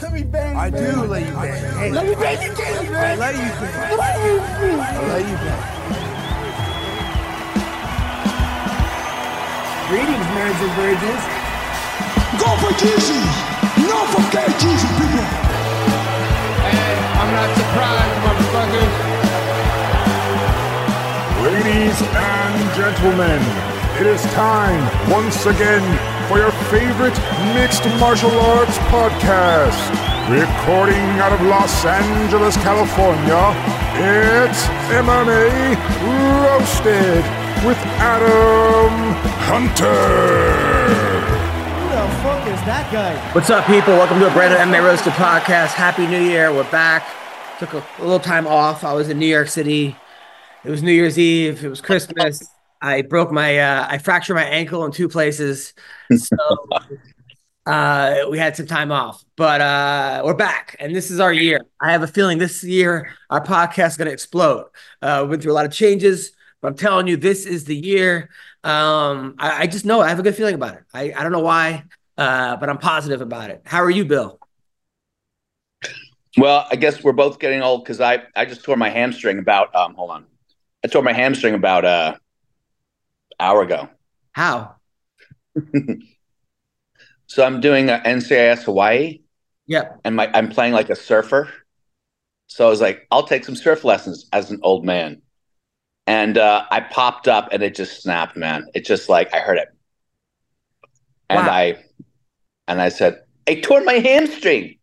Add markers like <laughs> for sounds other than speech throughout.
Let me bang. I do let you bang. Hey, let me bang you, Katie, man. I let you bang. I let you bang. Greetings, marrieds and virgins. Go for Jesus. No for gay Jesus, people. Hey, I'm not surprised, motherfuckers. Ladies and gentlemen, it is time once again for your favorite mixed martial arts podcast. Recording out of Los Angeles, California, it's MMA Roasted with Adam Hunter. Who the fuck is that guy? What's up, people? Welcome to a brand new MMA Roasted podcast. Happy New Year. We're back. Took a, a little time off. I was in New York City. It was New Year's Eve. It was Christmas. I broke my, uh, I fractured my ankle in two places. So <laughs> uh, we had some time off, but uh, we're back, and this is our year. I have a feeling this year our podcast is going to explode. Uh, we went through a lot of changes, but I'm telling you, this is the year. Um, I, I just know I have a good feeling about it. I, I don't know why, uh, but I'm positive about it. How are you, Bill? Well, I guess we're both getting old because I I just tore my hamstring about um hold on. I tore my hamstring about uh hour ago. How? <laughs> So I'm doing a NCIS Hawaii Yep. and my I'm playing like a surfer. So I was like, I'll take some surf lessons as an old man. And uh, I popped up and it just snapped, man. It just like I heard it. And Wow. I and I said, I tore my hamstring.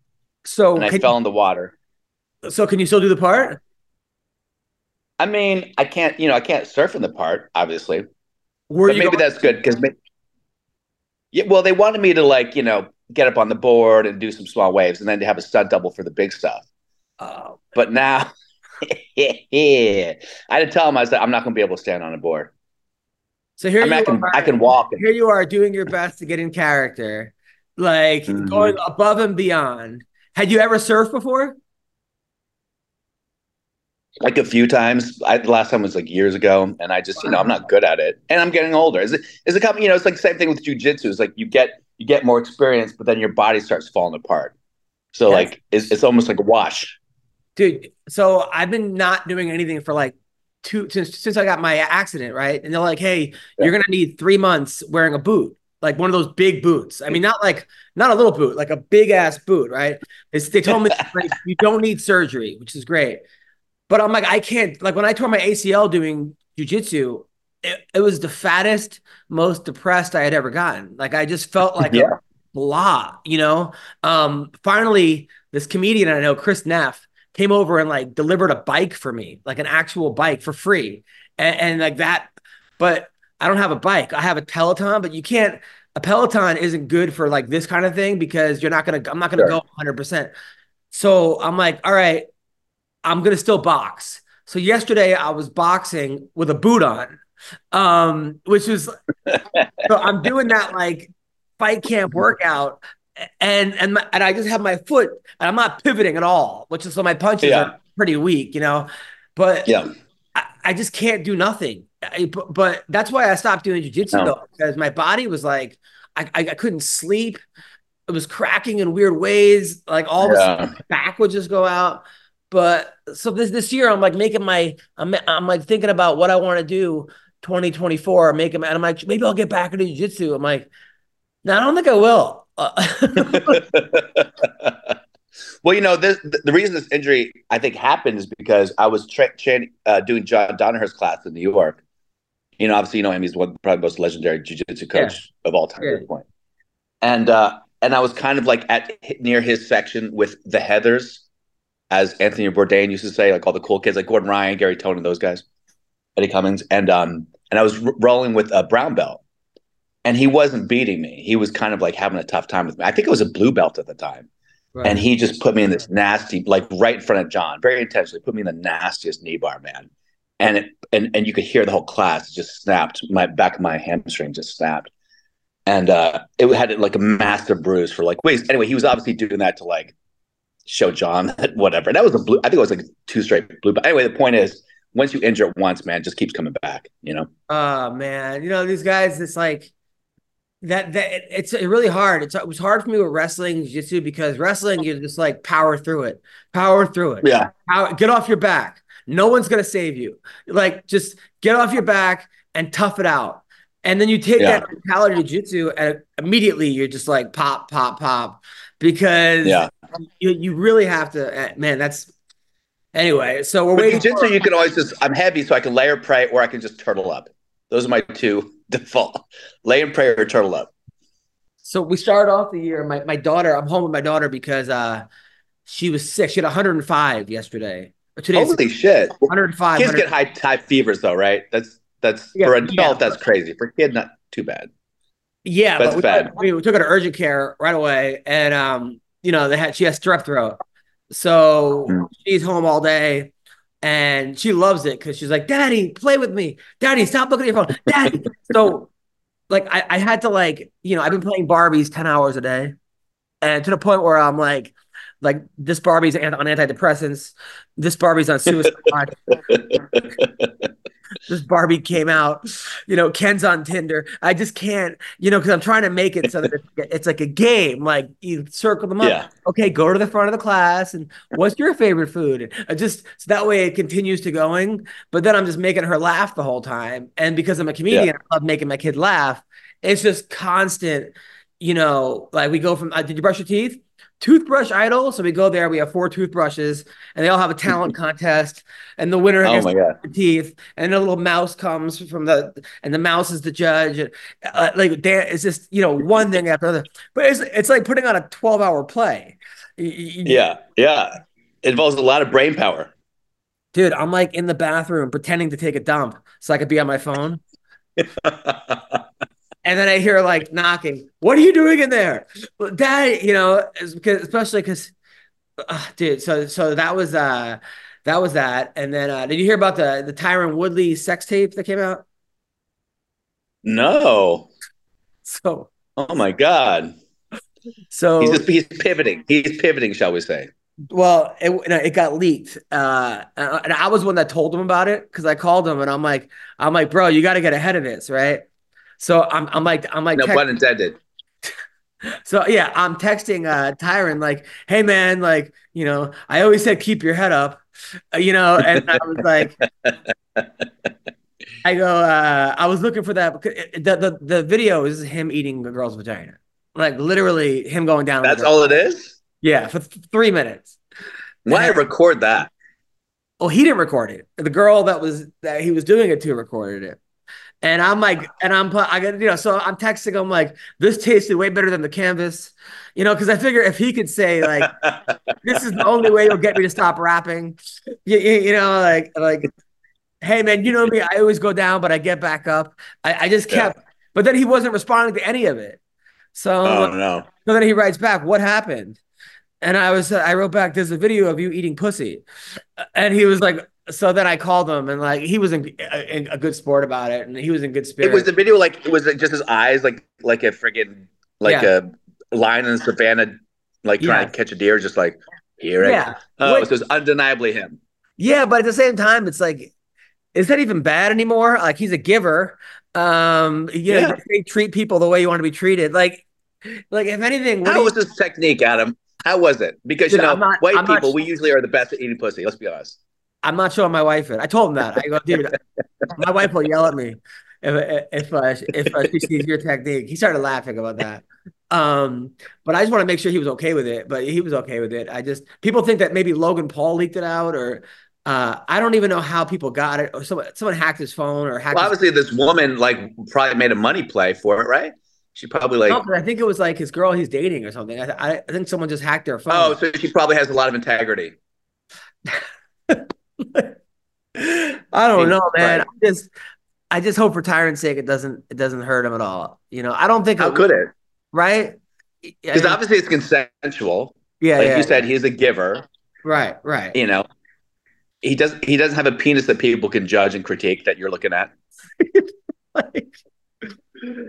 So And I fell in the water. so can you still do the part? I mean, I can't, you know, I can't surf in the part, obviously. You maybe going- that's good because yeah, well, they wanted me to like you know get up on the board and do some small waves, and then to have a stunt double for the big stuff. Oh, But now, yeah, <laughs> I had to tell them I said I'm not going to be able to stand on a board. so here I mean, you I can are. I can walk. Here you are doing your best to get in character, like Mhm. going above and beyond. Had you ever surfed before? Like a few times. I, the last time was like years ago, and I just you know I'm not good at it, and I'm getting older. Is it is it coming? You know, it's like the same thing with jujitsu. It's like you get you get more experience, but then your body starts falling apart. So Yes. like it's, it's almost like a wash. Dude, so I've been not doing anything for like two since since I got my accident, right? And they're like, "Hey, you're gonna need three months wearing a boot, like one of those big boots. I mean, not like not a little boot, like a big ass boot, right?" It's, they told me <laughs> like, you don't need surgery, which is great. But I'm like, I can't. Like when I tore my ACL doing jujitsu, it, it was the fattest, most depressed I had ever gotten. Like I just felt <laughs> like Yeah. blah, you know. Um, finally, this comedian I know, Chris Neff, came over and like delivered a bike for me, like an actual bike for free, and, and like that. But I don't have a bike. I have a Peloton, but you can't. A Peloton isn't good for like this kind of thing because you're not gonna. I'm not gonna Sure. go 100. percent So I'm like, all right, I'm gonna still box. So yesterday I was boxing with a boot on, um, which was so I'm doing that like fight camp workout, and and my, and I just have my foot, and I'm not pivoting at all, which is so my punches Yeah. are pretty weak, you know. But Yeah. I, I just can't do nothing. I- but, but that's why I stopped doing jujitsu No. though, because my body was like, I, I, couldn't sleep. It was cracking in weird ways. Like all of a sudden, my back would just go out. But so this this year, I'm like making my, I'm, I'm like thinking about what I want to do 2024, make them, and I'm like, maybe I'll get back into jujitsu. I'm like, no, I don't think I will. Uh, <laughs> well, you know, this the, reason this injury I think happened is because I was tra- tra- uh, doing John Danaher's class in New York. You know, obviously, you know him; he's one probably the most legendary jiu-jitsu coach of all time Yeah. at this point. And uh, and I was kind of like at near his section with the Heathers, as Anthony Bourdain used to say, like all the cool kids, like Gordon Ryan, Gary Tone, those guys, Eddie Cummings, and um, and I was r- rolling with a brown belt, and he wasn't beating me. He was kind of like having a tough time with me. I think it was a blue belt at the time. And he just put me in this nasty, like right in front of John, very intentionally put me in the nastiest knee bar, man. And it and and you could hear the whole class just snapped. My back of my hamstring just snapped. And uh it had like a massive bruise for like weeks. Anyway, he was obviously doing that to like show John <laughs> that whatever. That was a blue, I think it was like two straight blue. But anyway, the point is once you injure it once, man, just keeps coming back, you know? Oh man, you know these guys. It's like that that it- it's really hard. It's it was hard for me with wrestling jiu-jitsu because wrestling you just like power through it, power through it. Yeah. Power, get off your back. No one's gonna save you. Like just get off your back and tough it out. And then you take Yeah. that mentality to jiu-jitsu and immediately you're just like pop, pop, pop. Because Yeah. You, you really have to eh, man, that's anyway. So we're With waiting. jiu-jitsu, for- you can always just I'm heavy, so I can lay or pray, or I can just turtle up. Those are my two <laughs> default. Lay and pray or turtle up. So we started off the year. My my daughter, I'm home with my daughter because uh she was sick. She had 105 yesterday. Today's Holy shit. 105. Kids 100 get high high fevers though, right? That's that's Yeah, for adult, yeah. that's crazy. For kid, not too bad. yeah, that's but we, bad. we, we took her to urgent care right away, and um, you know, they had she has strep throat, so she's home all day. And she loves it because she's like, Daddy, play with me. Daddy, stop looking at your phone. Daddy. <laughs> so like I, I had to like, you know, I've been playing Barbies 10 hours a day. And to the point where I'm like, like this Barbie's on antidepressants, this Barbie's on suicide. <laughs> this Barbie came out, you know, Ken's on Tinder. I just can't, you know, because I'm trying to make it so that it's, it's like a game. Like you circle them up. Yeah. Okay, go to the front of the class and what's your favorite food? And I just so that way it continues to going. But then I'm just making her laugh the whole time. And because I'm a comedian, I love making my kid laugh. It's just constant, you know, like we go from uh, did you brush your teeth? Toothbrush idol. So we go there, we have four toothbrushes, and they all have a talent <laughs> contest, and the winner Oh god. the teeth, and a little mouse comes from the, and the mouse is the judge. And, uh, like Dan, it's just you know one thing after another, but it's it's like putting on a twelve hour play. Yeah, yeah. It involves a lot of brain power. dude, I'm like in the bathroom pretending to take a dump so I could be on my phone, <laughs> and then I hear like knocking. What are you doing in there, well, Dad? You know, especially because, uh, dude. So so that was uh that was that, and then uh, did you hear about the the Tyron Woodley sex tape that came out? no. So Oh my god. so He's just he's pivoting. He's pivoting, shall we say? Well, it it got leaked, uh, and I was one that told him about it because I called him and I'm like, I'm like, bro, you got to get ahead of this, right? So I'm, I'm like, I'm like, No text- pun intended. <laughs> so yeah, I'm texting uh Tyron like, hey man, like, you know, I always said keep your head up, uh, you know, and I was like, <laughs> I go, uh, I was looking for that the the the video is him eating a girl's vagina, like literally him going down. That's all it is? Yeah, for th- three minutes. Why record that? Well, he didn't record it. The girl that was that he was doing it to recorded it. And I'm like, and I'm I got to, you know, so I'm texting him like, this tasted way better than the canvas, you know, because I figure if he could say like, this is the only way you'll get me to stop rapping, you, <laughs> you, you know, like like, hey man, you know me, I always go down, but I get back up. I, I just Yeah. kept, but then he wasn't responding to any of it. So, Oh no. so then he writes back, "What happened?" And I was, I wrote back, "There's a video of you eating pussy," and he was like, "So then I called him, and like he was in, in a good sport about it, and he was in good spirit." It was the video like it was it just his eyes like like a friggin' like a lion in the savannah like trying Yeah. to catch a deer, just like here yeah, Oh, Wait. so it's undeniably him. yeah, but at the same time, it's like, is that even bad anymore? Like he's a giver. Um, you know, Yeah. they treat people the way you want to be treated. Like, like if anything, what How was this technique, Adam? How was it? Because you know, not- white I'm people, we usually are the best at eating pussy. Let's be honest. I'm not showing my wife it. I told him that. I go, dude, my wife will yell at me if if uh, if uh, she sees your technique. He started laughing about that. Um, but I just want to make sure he was okay with it. But he was okay with it. I just people think that maybe Logan Paul leaked it out, or uh, I don't even know how people got it, or someone someone hacked his phone, or hacked. Well, obviously, this woman like probably made a money play for it, right? She probably like, no, I think it was like his girl he's dating or something. I, I, I think someone just hacked their phone. oh, so she probably has a lot of integrity. <laughs> <laughs> I don't know, man. Right. I just I just hope for Tyron's sake it doesn't it doesn't hurt him at all. You know, I don't think How it could it? right? Because Yeah, obviously it's consensual. yeah, Like yeah. you said, he's a giver. right, right. You know, he does. He doesn't have a penis that people can judge and critique that you're looking at. <laughs>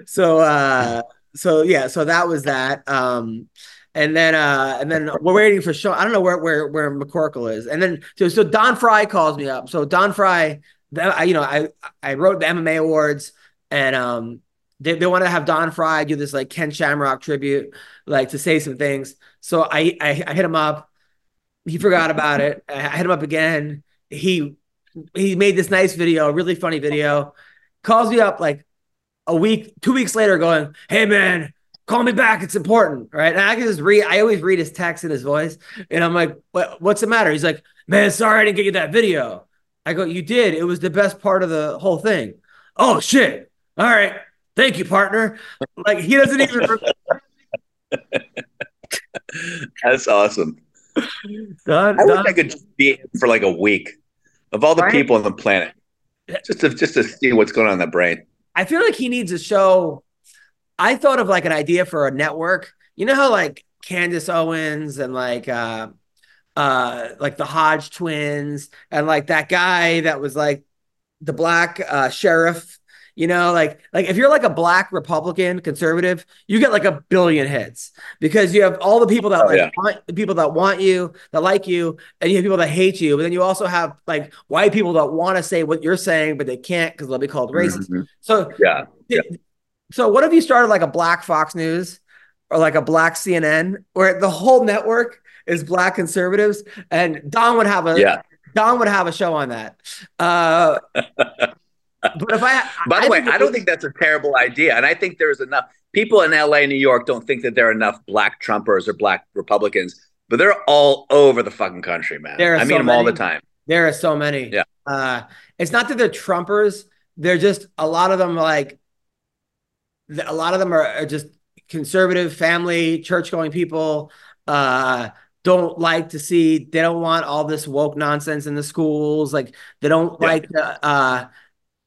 so uh so yeah, so that was that. Um and then uh and then we're waiting for Sean. I don't know where where where McCorkle is. And then so so Don Frye calls me up. So Don Frye, I, you know, I I wrote the MMA awards and um they, they want to have Don Frye do this like Ken Shamrock tribute, like to say some things. So I I, I hit him up. He forgot about it. I hit him up again. He he made this nice video, really funny video. Calls me up like a week, two weeks later, going, "Hey man, call me back. It's important, right?" And I can just read. I always read his text in his voice, and I'm like, what, "What's the matter?" He's like, "Man, sorry I didn't get you that video." I go, "You did. It was the best part of the whole thing." Oh shit! All right, thank you, partner. Like he doesn't even. <laughs> That's awesome. I wish I could be him for like a week of all the Right? people on the planet, just to just to see what's going on in the brain. I feel like he needs a show. I thought of like an idea for a network. You know how like Candace Owens and like uh uh like the Hodge twins and like that guy that was like the black uh sheriff, you know, like like if you're like a black Republican conservative, you get like a billion hits because you have all the people that Oh, like yeah. want the people that want you, that like you, and you have people that hate you, but then you also have like white people that want to say what you're saying, but they can't because they'll be called racist. Mhm. So Yeah. So what if you started like a black Fox News or like a black CNN where the whole network is black conservatives and Don would have a Yeah. Don would have a show on that. Uh, <laughs> but if I By the I way, I don't think that's a terrible idea, and I think there's enough people in LA, New York, don't think that there are enough black Trumpers or black Republicans, but they're all over the fucking country, man. There are I meet so them all the time. there are so many. Yeah. Uh, it's not that they're Trumpers. They're just a lot of them like a lot of them are, are just conservative family church going people uh don't like to see they don't want all this woke nonsense in the schools like they don't Yeah. like the, uh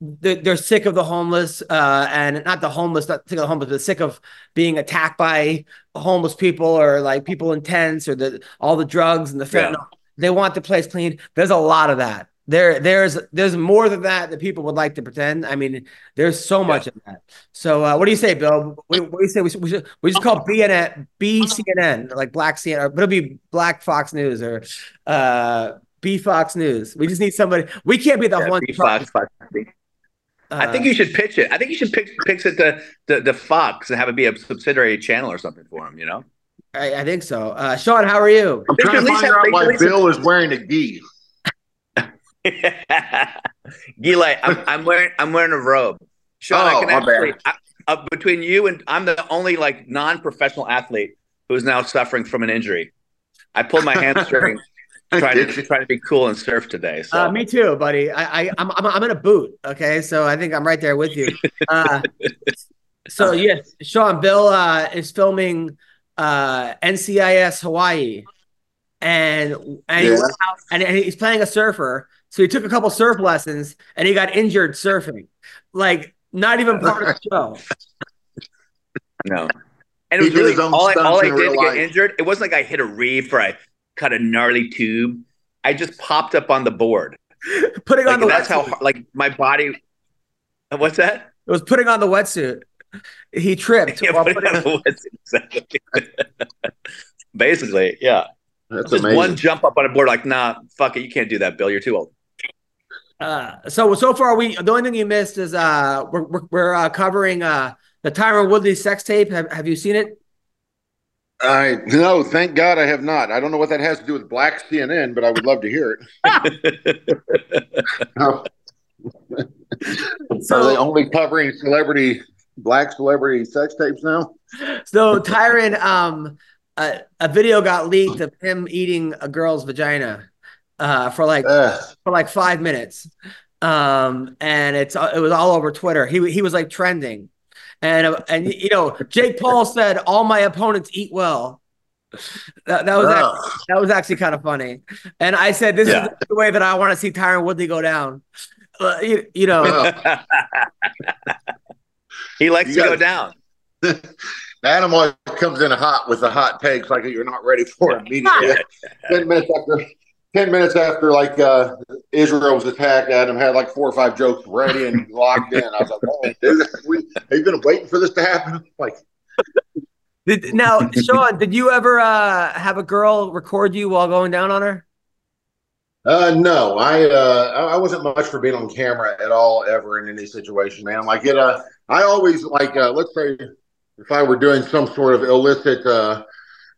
they're, sick of the homeless uh and not the homeless not sick of the homeless but sick of being attacked by homeless people or like people in tents or the all the drugs and the Yeah. fentanyl they want the place clean there's a lot of that there there's there's more than that that people would like to pretend i mean there's so much of that so uh, what do you say bill what, what do you say we we, should, we just call <laughs> bnn bcnn like black cnn or but it'll be black fox news or uh b fox news we just need somebody we can't be the Yeah, one be Fox, Fox. I uh, think you should pitch it. I think you should pitch, pitch it to, to, to Fox and have it be a subsidiary channel or something for him, you know? I, I think so uh sean how are you I'm trying to at least find out why Bill is wearing a gi. <laughs> Gile, I'm, I'm wearing I'm wearing a robe. Sean, I Oh, can actually I, uh, between you and I'm the only like non-professional athlete who's now suffering from an injury. I pulled my hamstring <laughs> trying to you? trying to be cool and surf today. So Uh, me too, buddy. I, I I'm, I'm I'm in a boot. Okay, so I think I'm right there with you. <laughs> Uh, so yes, Sean Bill uh, is filming uh, NCIS Hawaii, and and, Yeah. went out, and and he's playing a surfer. So he took a couple surf lessons, and he got injured surfing. Like not even part of the <laughs> show. no. And it was did really his all I, all I did real to get life. injured. It wasn't like I hit a reef or I cut a gnarly tube. I just popped up on the board. Putting on the that's how wetsuit. hard- like my body. What's that? It was putting on the wetsuit. He tripped. <laughs> Yeah, while put it putting- on the wetsuit. Exactly. <laughs> Basically, yeah. That's Just amazing. one jump up on a board, like, nah, fuck it, you can't do that, Bill. You're too old. Uh, so so far we the only thing you missed is uh we're we're, we're uh, covering uh the Tyron Woodley sex tape. Have Have you seen it? I no, thank God I have not. I don't know what that has to do with Black CNN, but I would love to hear it. <laughs> No. <laughs> Are they So only covering celebrity black celebrity sex tapes now? so Tyron um a, a video got leaked of him eating a girl's vagina uh for like Ugh. for like five minutes. Um, and it's it was all over Twitter. He he was like trending, and uh, and you know Jake Paul said all my opponents eat well. That, that was actually, that was actually kind of funny. And I said this Yeah. is the way that I want to see Tyron Woodley go down. Uh, you, you know, <laughs> he likes You to got- go down. <laughs> Adam always comes in hot with the hot takes like you're not ready for immediately. <laughs> ten minutes after ten minutes after like uh Israel was attacked, Adam had like four or five jokes ready and locked in. I was like, oh, dude, we, have you been waiting for this to happen? <laughs> Like did, now Sean, did you ever uh, have a girl record you while going down on her? Uh, no, I uh, I wasn't much for being on camera at all ever in any situation, man. Like it, uh, I always like, uh, let's say, if I were doing some sort of illicit uh,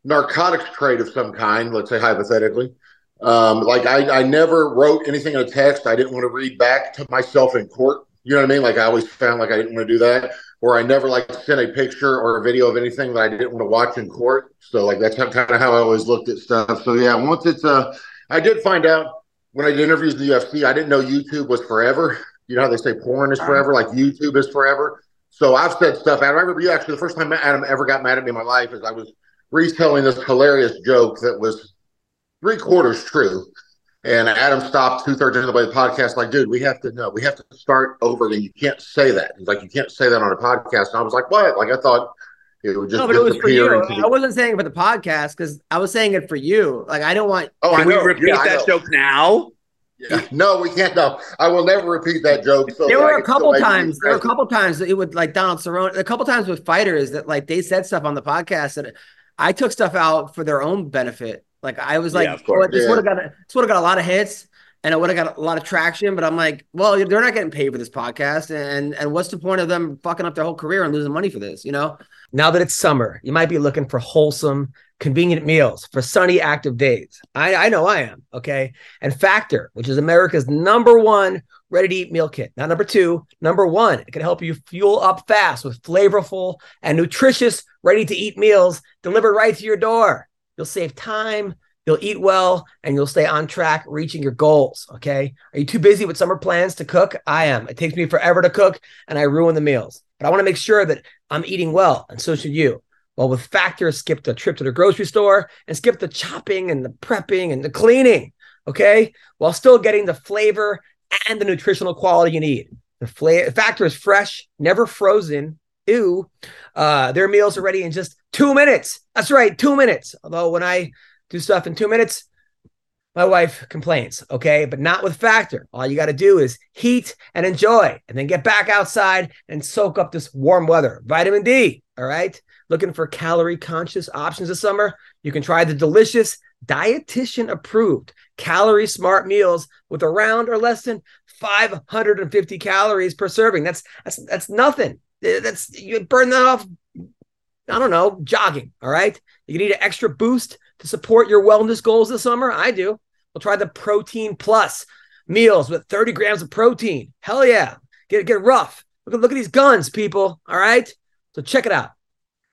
narcotics trade of some kind, let's say hypothetically, um, like I, I never wrote anything in a text I didn't want to read back to myself in court. You know what I mean? Like I always found like I didn't want to do that, or I never like sent a picture or a video of anything that I didn't want to watch in court. So like that's kind of how I always looked at stuff. So yeah, once it's uh, I did find out when I did interviews in the UFC, I didn't know YouTube was forever. You know how they say porn is forever, like YouTube is forever. So I've said stuff. I remember you actually the first time Adam ever got mad at me in my life is I was retelling this hilarious joke that was three quarters true. And Adam stopped two thirds of the way the podcast, like, dude, we have to know, we have to start over. And you can't say that. He's like, you can't say that on a podcast. And I was like, what? Like, I thought it would just No, but it was for you. into I wasn't saying it for the podcast because I was saying it for you. Like I don't want. Oh, I Can we know. repeat Yeah, that know. joke now? Yeah. No, we can't. No, I will never repeat that joke. So There that I were a couple make times. There were a couple times that it would like Donald Cerrone. A couple times with fighters that like they said stuff on the podcast that I took stuff out for their own benefit. Like I was like, Yeah, of course. "Oh, this Yeah. would have got a, this would have got a lot of hits and it would have got a lot of traction. But I'm like, well, they're not getting paid for this podcast, and and what's the point of them fucking up their whole career and losing money for this? You know. Now that it's summer, you might be looking for wholesome, convenient meals for sunny, active days. I, I know I am. Okay. And Factor, which is America's number one ready to eat meal kit. Not number two, number one. It can help you fuel up fast with flavorful and nutritious, ready to eat meals delivered right to your door. You'll save time, you'll eat well, and you'll stay on track reaching your goals. Okay. Are you too busy with summer plans to cook? I am. It takes me forever to cook and I ruin the meals. But I want to make sure that I'm eating well, and so should you. Well, with Factor, skip the trip to the grocery store and skip the chopping and the prepping and the cleaning. Okay. While still getting the flavor and the nutritional quality you need. The flavor factor is fresh, never frozen. Ew. Uh, their meals are ready in just two minutes. That's right, two minutes. Although when I do stuff in two minutes, my wife complains, okay, but not with Factor. All you got to do is heat and enjoy, and then get back outside and soak up this warm weather. Vitamin D, all right? Looking for calorie conscious options this summer? You can try the delicious, dietitian approved, calorie smart meals with around or less than 550 calories per serving. That's that's that's nothing. That's you burn that off. I don't know, jogging. All right. You need an extra boost to support your wellness goals this summer. I do. We'll try the Protein Plus meals with 30 grams of protein. Hell yeah. Get get rough. Look at look at these guns, people. All right. So check it out.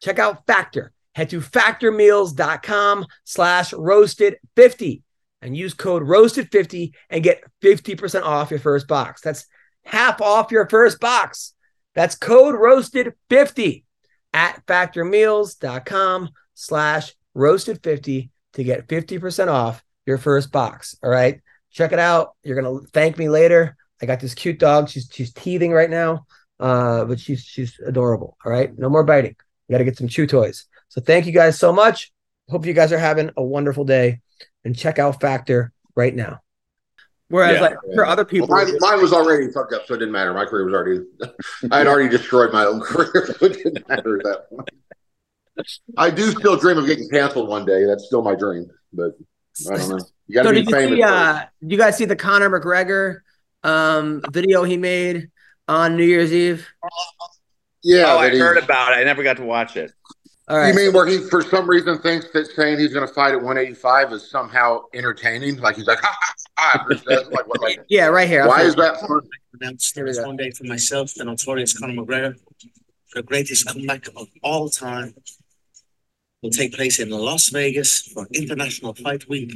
Check out Factor. Head to factormeals.com slash roasted 50 and use code roasted 50 and get 50% off your first box. That's half off your first box. That's code roasted 50 at factormeals.com slash roasted 50 to get 50% off your first box. All right. Check it out. You're gonna thank me later. I got this cute dog. She's she's teething right now. Uh, but she's she's adorable. All right. No more biting. You got to get some chew toys. So thank you guys so much. Hope you guys are having a wonderful day and check out Factor right now. Whereas, Yeah. like for other people, Well, mine, mine was already fucked up, so it didn't matter. My career was already, <laughs> I had already destroyed my own <laughs> career, so it didn't matter at that point. I do still dream of getting canceled one day. That's still my dream, but I don't know. You got to so be did you famous. see? Uh, did you guys see the Conor McGregor um, video he made on New Year's Eve? yeah, oh, I he- heard about it. I never got to watch it. All right. You mean where he, for some reason, thinks that saying he's going to fight at 185 is somehow entertaining? Like he's like, <laughs> ha ha ha. Like, what, like, yeah, right here. I'll why is that fun? announced Here we this go. one day for myself, the notorious Conor McGregor, the greatest comeback of all time, will take place in Las Vegas for International Fight Week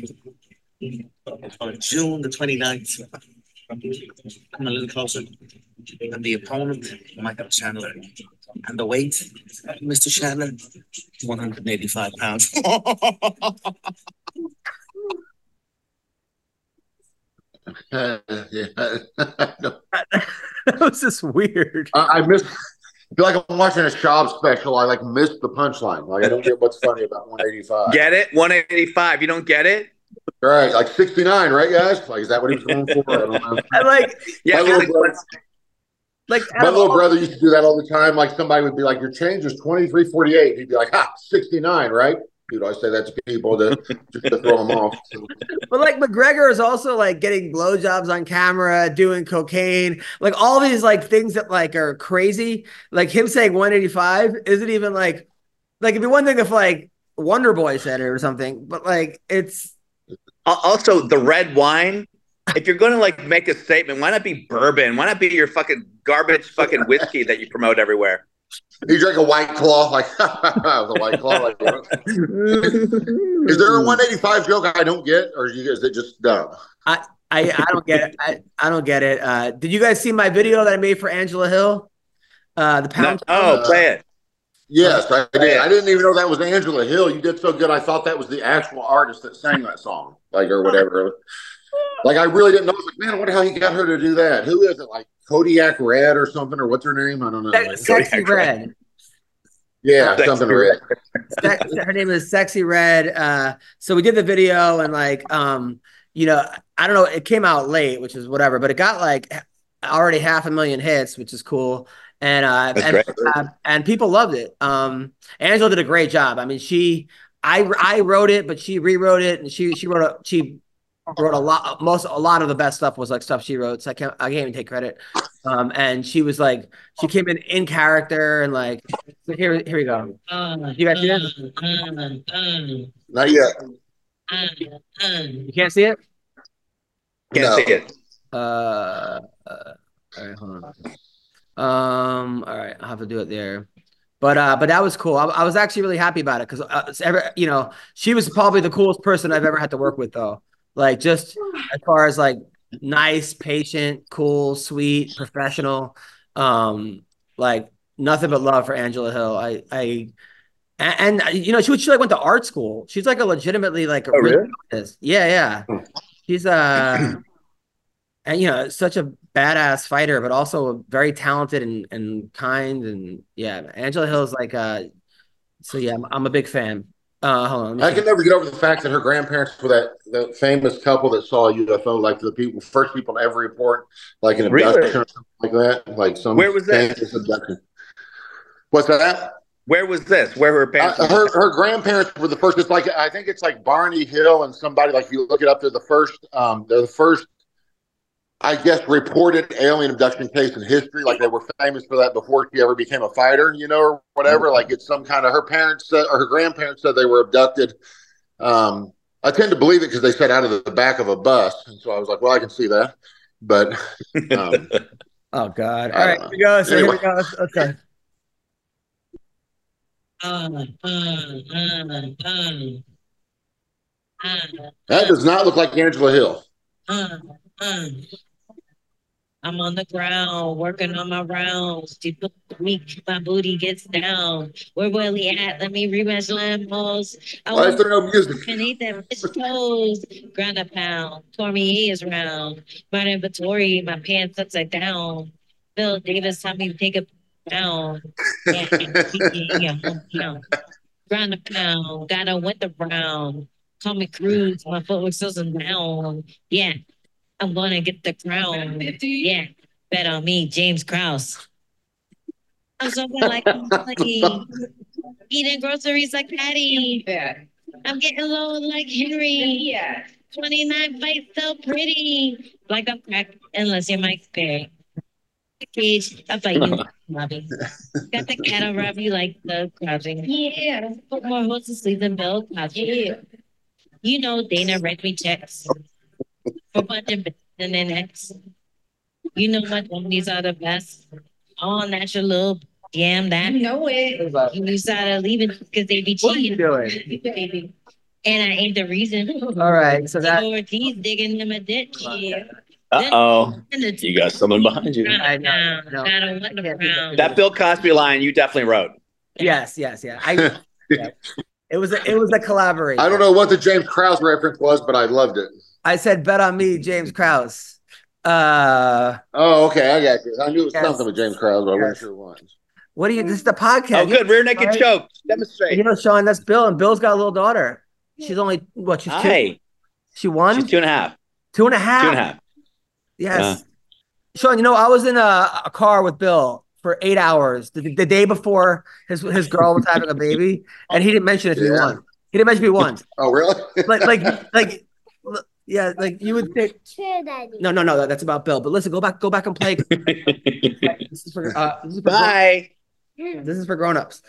on June the 29th. Come a little closer. And the opponent, Michael Chandler. And the weight, Mr. Chandler, 185 pounds. yeah. <laughs> that was just weird. I, I miss. I feel like I'm watching a Schaub special. I like missed the punchline. Like I don't get what's funny about 185. Get it? 185. You don't get it? All right, like 69, right, guys? Like is that what he was going for? I don't know. <laughs> I like, Yeah. My little brother- like My little brother used to do that all the time. Like somebody would be like, "Your change is 23.48." He'd be like, "Ha, 69, right?" Dude, I say that to people to just to throw them off. But like McGregor is also like getting blowjobs on camera, doing cocaine, like all these like things that like are crazy. Like him saying 185 isn't even like like it'd be one thing if like Wonder Boy said it or something, but like it's Also, the red wine. If you're going to like make a statement, why not be bourbon? Why not be your fucking garbage fucking whiskey that you promote everywhere? He drank a white claw, like <laughs> the white claw. Like, is there a <laughs> 185 joke I don't get, or is, you, is it just dumb? I I, I don't get it. I, I don't get it. Uh, did you guys see my video that I made for Angela Hill? Uh, the No, pound. oh, play it. Yes, I did. I didn't even know that was Angela Hill. You did so good. I thought that was the actual artist that sang that song, like or whatever. Like I really didn't know. I was like, man, I wonder how he got her to do that. Who is it? Like Kodiak Red or something, or what's her name? I don't know. Like, Sexyy Red. yeah, Sexy something red. Se- her name is Sexyy Red. Uh, so we did the video and like, um, you know, I don't know, it came out late, which is whatever, but it got like already half a million hits, which is cool. And uh, and, uh, and people loved it. Um, Angela did a great job. I mean, she, I, I wrote it, but she rewrote it, and she, she wrote a, she wrote a lot. Most, a lot of the best stuff was like stuff she wrote. So I can't, I can't even take credit. Um, and she was like, she came in in character and like, so here, here we go. You guys see that? Not yet. You can't see it. Can't No. see it. Uh, uh, all right, hold on. Um, all right, I'll have to do it there. But uh, but that was cool. I, I was actually really happy about it because uh, ever, you know, she was probably the coolest person I've ever had to work with, though. Like just as far as like nice, patient, cool, sweet, professional. Um, like nothing but love for Angela Hill. I I and, and you know she she like went to art school. She's like a legitimately like Oh, really? Yeah, yeah. She's uh and you know such a badass fighter, but also very talented and and kind and yeah. Angela hill is like uh so yeah, I'm, I'm a big fan. Uh, hold on. I see. can never get over the fact that her grandparents were that the famous couple that saw a UFO, like the people, first people to ever report, like an Really? abduction or something like that, like some Where was that? abduction. What's that? Where was this? Where were her parents? Uh, her her grandparents were the first. It's like I think it's like Barney Hill and somebody like if you look it up. They're the first. Um, they're the first. I guess reported alien abduction case in history. Like they were famous for that before she ever became a fighter, you know, or whatever. Mm-hmm. Like it's some kind of her parents said, or her grandparents said they were abducted. Um, I tend to believe it because they said out of the back of a bus, and so I was like, well, I can see that. But um, <laughs> Oh God! All right, uh, here we go. So here we go. Okay. that does not look like Angela Hill. <laughs> Uh, uh, I'm on the ground working on my rounds. Deep me, my booty gets down. Where Willie at? Let me rematch Lambos. I want no music? beneath them toes. Ground a pound. Cormier is round. My inventory, my pants upside down. Bill Davis taught me to take a pound. Yeah, yeah, yeah. Ground a pound. Gotta win the round. Call me Cruz. My footwork still down. Yeah. I'm gonna get the crown. Yeah, bet on me, James Krause. I'm something like <laughs> Molly. eating groceries like Patty. I'm getting low like Henry. Yeah. 29 fights so pretty. Like I'm crack unless you're Mike Perry. Cage, I fight you, <laughs> Robbie. Got the cat on Robbie like the crouching. Yeah. Put more hoes to sleep than Bill Cosby. Yeah. You know Dana writes me checks for budget and then X. You know my dummies are the best. All natural, damn that. You know it. You started leaving because they be What are you cheating. doing? And I ain't the reason. All right, so that Ortiz digging him a ditch. Yeah. Uh oh. You got someone behind you. I know, I know. Gotta win the round. That Bill Cosby line you definitely wrote. yes, yes, yeah. I yeah. it was a, it was a collaboration. I don't know what the James Krause reference was, but I loved it. I said bet on me, James Krause. Uh, Oh, okay, I got you. I knew it was Yes. something with James Krause, but I Yes. wasn't sure what. what do you? This is the podcast. Oh, good. Rear naked Right. choke. You know, Sean, that's Bill, and Bill's got a little daughter. She's only what? She's two. Hi. She won She's two and a half. two and a half. Two and a half. Yes. Sean, you know, I was in a, a car with Bill for eight hours the, the day before his his girl was having a baby, and he didn't mention it to me once. He didn't mention me once. Oh, really? Like, like, like, l- <laughs> yeah, like you would think. No, no, no, that's about Bill. But listen, go back, go back and play. <laughs> this is for, uh, this is for Bye. this is for grown-ups.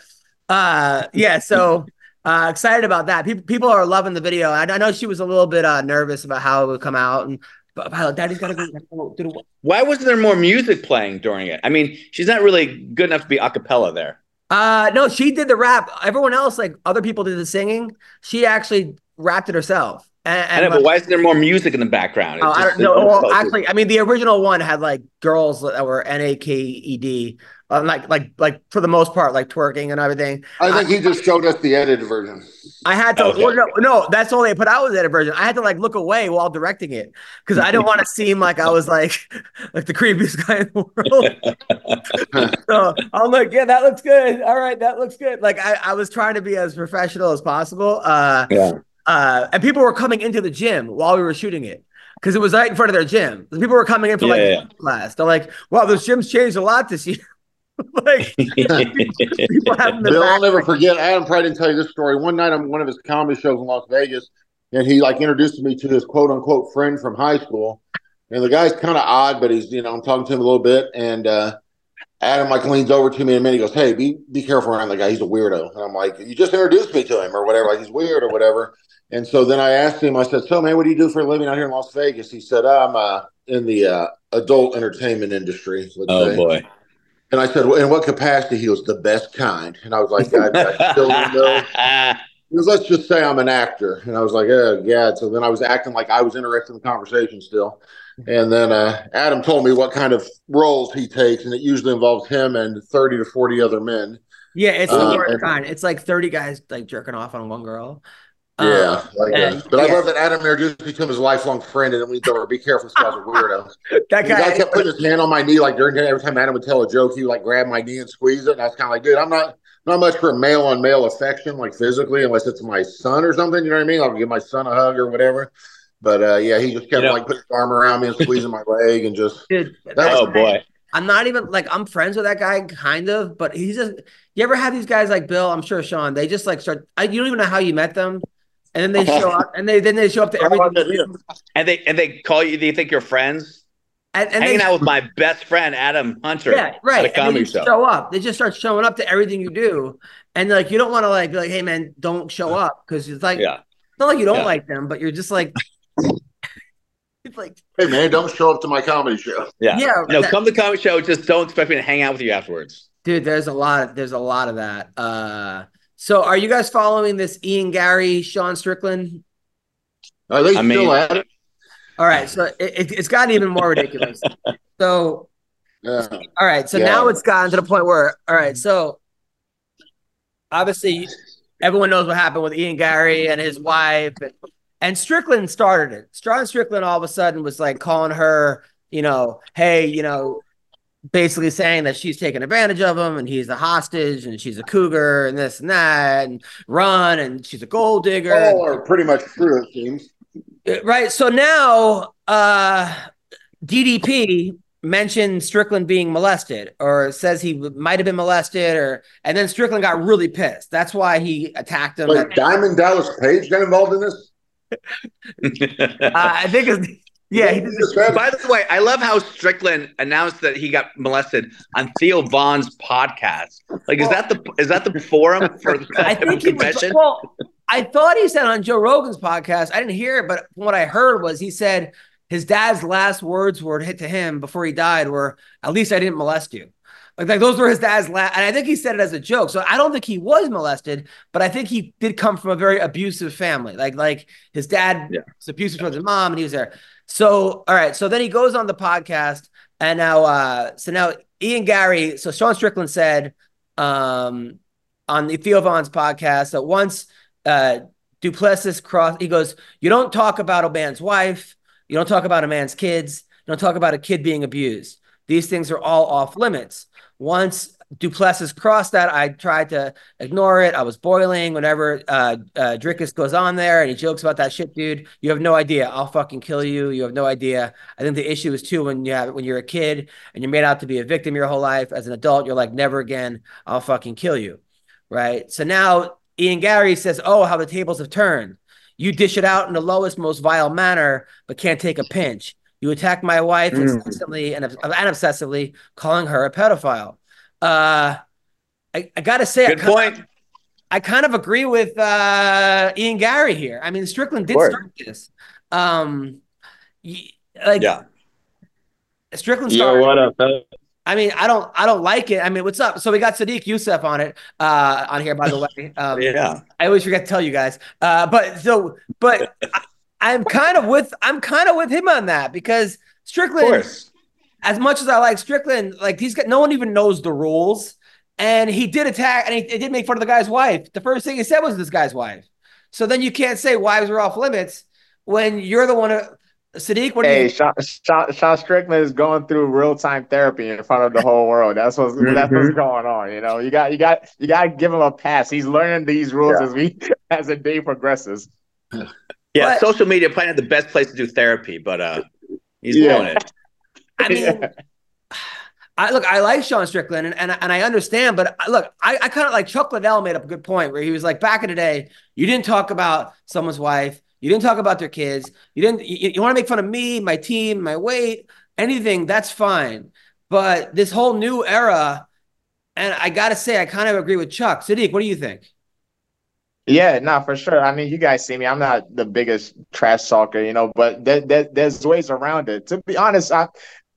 Uh, yeah, so uh, excited about that. People, people are loving the video. I, I know she was a little bit uh, nervous about how it would come out, and but, but Daddy's got to go. do Why wasn't there more music playing during it? I mean, she's not really good enough to be a cappella there. Uh, no, she did the rap. Everyone else, like other people, did the singing. She actually rapped it herself. And, I and know, but why isn't there more music in the background? It Oh, I just- don't know. Well, actually, I mean, the original one had like girls that were N A K E D, uh, like like like for the most part, like twerking and everything. I think he just showed us the edited version. I had to. Okay. well, no, no, that's all they put out was the edited version. I had to like look away while directing it because I didn't want to seem like I was like <laughs> like the creepiest guy in the world. <laughs> so I'm like, yeah, that looks good. All right, that looks good. Like I, I was trying to be as professional as possible. Uh, Yeah. Uh, and people were coming into the gym while we were shooting it because it was right in front of their gym. People were coming in for like Yeah, yeah. class. They're like, "Wow, this gym's changed a lot this year." <laughs> like <laughs> people haven't been Bill, I'll never forget. Adam probably didn't tell you this story. One night on one of his comedy shows in Las Vegas, and he like introduced me to his quote unquote friend from high school. And the guy's kind of odd, but he's you know I'm talking to him a little bit, and uh, Adam like leans over to me and a minute. He goes, "Hey, be be careful around the guy. He's a weirdo." And I'm like, "You just introduced me to him or whatever. Like he's weird or whatever." And so then I asked him. I said, "So man, what do you do for a living out here in Las Vegas?" He said, "I'm uh, in the uh, adult entertainment industry." Oh say. boy. And I said, well, in what capacity? He was the best kind. And I was like, I, I still don't know. <laughs> He goes, let's just say I'm an actor. And I was like, oh, yeah. So then I was acting like I was interested in the conversation still. And then uh, Adam told me what kind of roles he takes, and it usually involves him and 30 to 40 other men. Yeah, it's the Uh, worst kind. It's like 30 guys like jerking off on one girl. Yeah. Um, like and- that. But I love that Adam introduced me to him as lifelong friend, and then we told her, be careful, this guy's a weirdo. <laughs> that The guy guy. kept putting his hand on my knee, like during every time Adam would tell a joke, he would like grab my knee and squeeze it. And I was kind of like, dude, I'm not not much for male on male affection, like physically, unless it's my son or something. You know what I mean? I'll give my son a hug or whatever. But uh, yeah, he just kept You know- like putting his arm around me and squeezing my leg and just Dude, That that Oh boy. I'm not even like I'm friends with that guy, kind of, but he's just. You ever have these guys like Bill? I'm sure Sean. They just like start. I, you don't even know how you met them, and then they show up, and they then they show up to everything. And they and they call you. They think you're friends. And, and Hanging they, out with my best friend Adam Hunter. yeah, right. At a And they comedy just show. show up. They just start showing up to everything you do, and like you don't want to like be like, hey man, don't show up because it's like Yeah. it's not like you don't Yeah. like them, but you're just like. <laughs> It's like hey man, don't show up to my comedy show. Yeah. Yeah, No, that- come to the comedy show. Just don't expect me to hang out with you afterwards. Dude, there's a lot of there's a lot of that. Uh so are you guys following this Ian Garry, Sean Strickland? Are they I mean- still at it? All right, so it, it, it's gotten even more ridiculous. So Yeah. all right, so Yeah. now it's gotten to the point where all right, so obviously everyone knows what happened with Ian Garry and his wife and, and Strickland started it. Sean Strickland all of a sudden was like calling her, you know, hey, you know, basically saying that she's taking advantage of him and he's a hostage and she's a cougar and this and that and run and she's a gold digger. All are pretty much true, it seems. Uh, Right. So now uh DDP mentioned Strickland being molested or says he might have been molested or and then Strickland got really pissed. That's why he attacked him. Like Diamond Dallas Page got involved in this? <laughs> Uh, I think it's yeah, he did By the way, I love how Strickland announced that he got molested on Theo Von's podcast. Like, is that the is that the forum for the <laughs> I think he was, well, I thought he said on Joe Rogan's podcast. I didn't hear it, but what I heard was he said his dad's last words were hit to him before he died were, "At least I didn't molest you." Like, like those were his dad's last, and I think he said it as a joke. So I don't think he was molested, but I think he did come from a very abusive family. Like, like his dad Yeah. was abusive towards his mom, and he was there. So, all right. So then he goes on the podcast, and now, uh, so now Ian Garry. So Sean Strickland said, um, on the Theo Von's podcast that once uh, du Plessis crossed, he goes, You don't talk about a man's wife, you don't talk about a man's kids, you don't talk about a kid being abused. These things are all off limits. Once du Plessis crossed that, I tried to ignore it. I was boiling whenever uh, uh, Dricus goes on there and he jokes about that shit, dude. You have no idea. I'll fucking kill you. You have no idea. I think the issue is too when you have when you're a kid and you're made out to be a victim your whole life. As an adult, you're like, never again. I'll fucking kill you right? So now Ian Garry says, "Oh, how the tables have turned. You dish it out in the lowest, most vile manner, but can't take a pinch. You attack my wife Mm. incessantly and, and obsessively, calling her a pedophile." Uh, I, I gotta say, Good I kinda- point. I kind of agree with uh, Ian Garry here. I mean, Strickland did start this. Um, like Yeah. Strickland Yo, what up. I mean, I don't, I don't like it. I mean, what's up? So we got Sodiq Yusuff on it, uh, on here, by the way. <laughs> Um, Yeah. I always forget to tell you guys. Uh, but so, but <laughs> I, I'm kind of with, I'm kind of with him on that because Of Strickland, course. As much as I like Strickland, like he's got no one even knows the rules, and he did attack and he, he did make fun of the guy's wife. The first thing he said was this guy's wife. So then you can't say wives are off limits when you're the one. Who, Sodiq, what do Hey, you? Sean, Sean, Sean Strickland is going through real time therapy in front of the whole world. That's what's that's Mm-hmm. what's going on. You know, you got you got you got to give him a pass. He's learning these rules as we <laughs> as the day progresses. Yeah. But- social media probably not the best place to do therapy, but uh, he's Yeah. doing it. I mean, <sighs> I look, I like Sean Strickland and, and, and I understand, but uh, look, I, I kind of like Chuck Liddell made up a good point where he was like, back in the day, you didn't talk about someone's wife, you didn't talk about their kids, you didn't, you, you want to make fun of me, my team, my weight, anything, that's fine. But this whole new era, and I got to say, I kind of agree with Chuck. Sodiq, what do you think? Yeah, no, for sure. I mean, you guys see me. I'm not the biggest trash talker, you know, but there, there, there's ways around it. To be honest, I,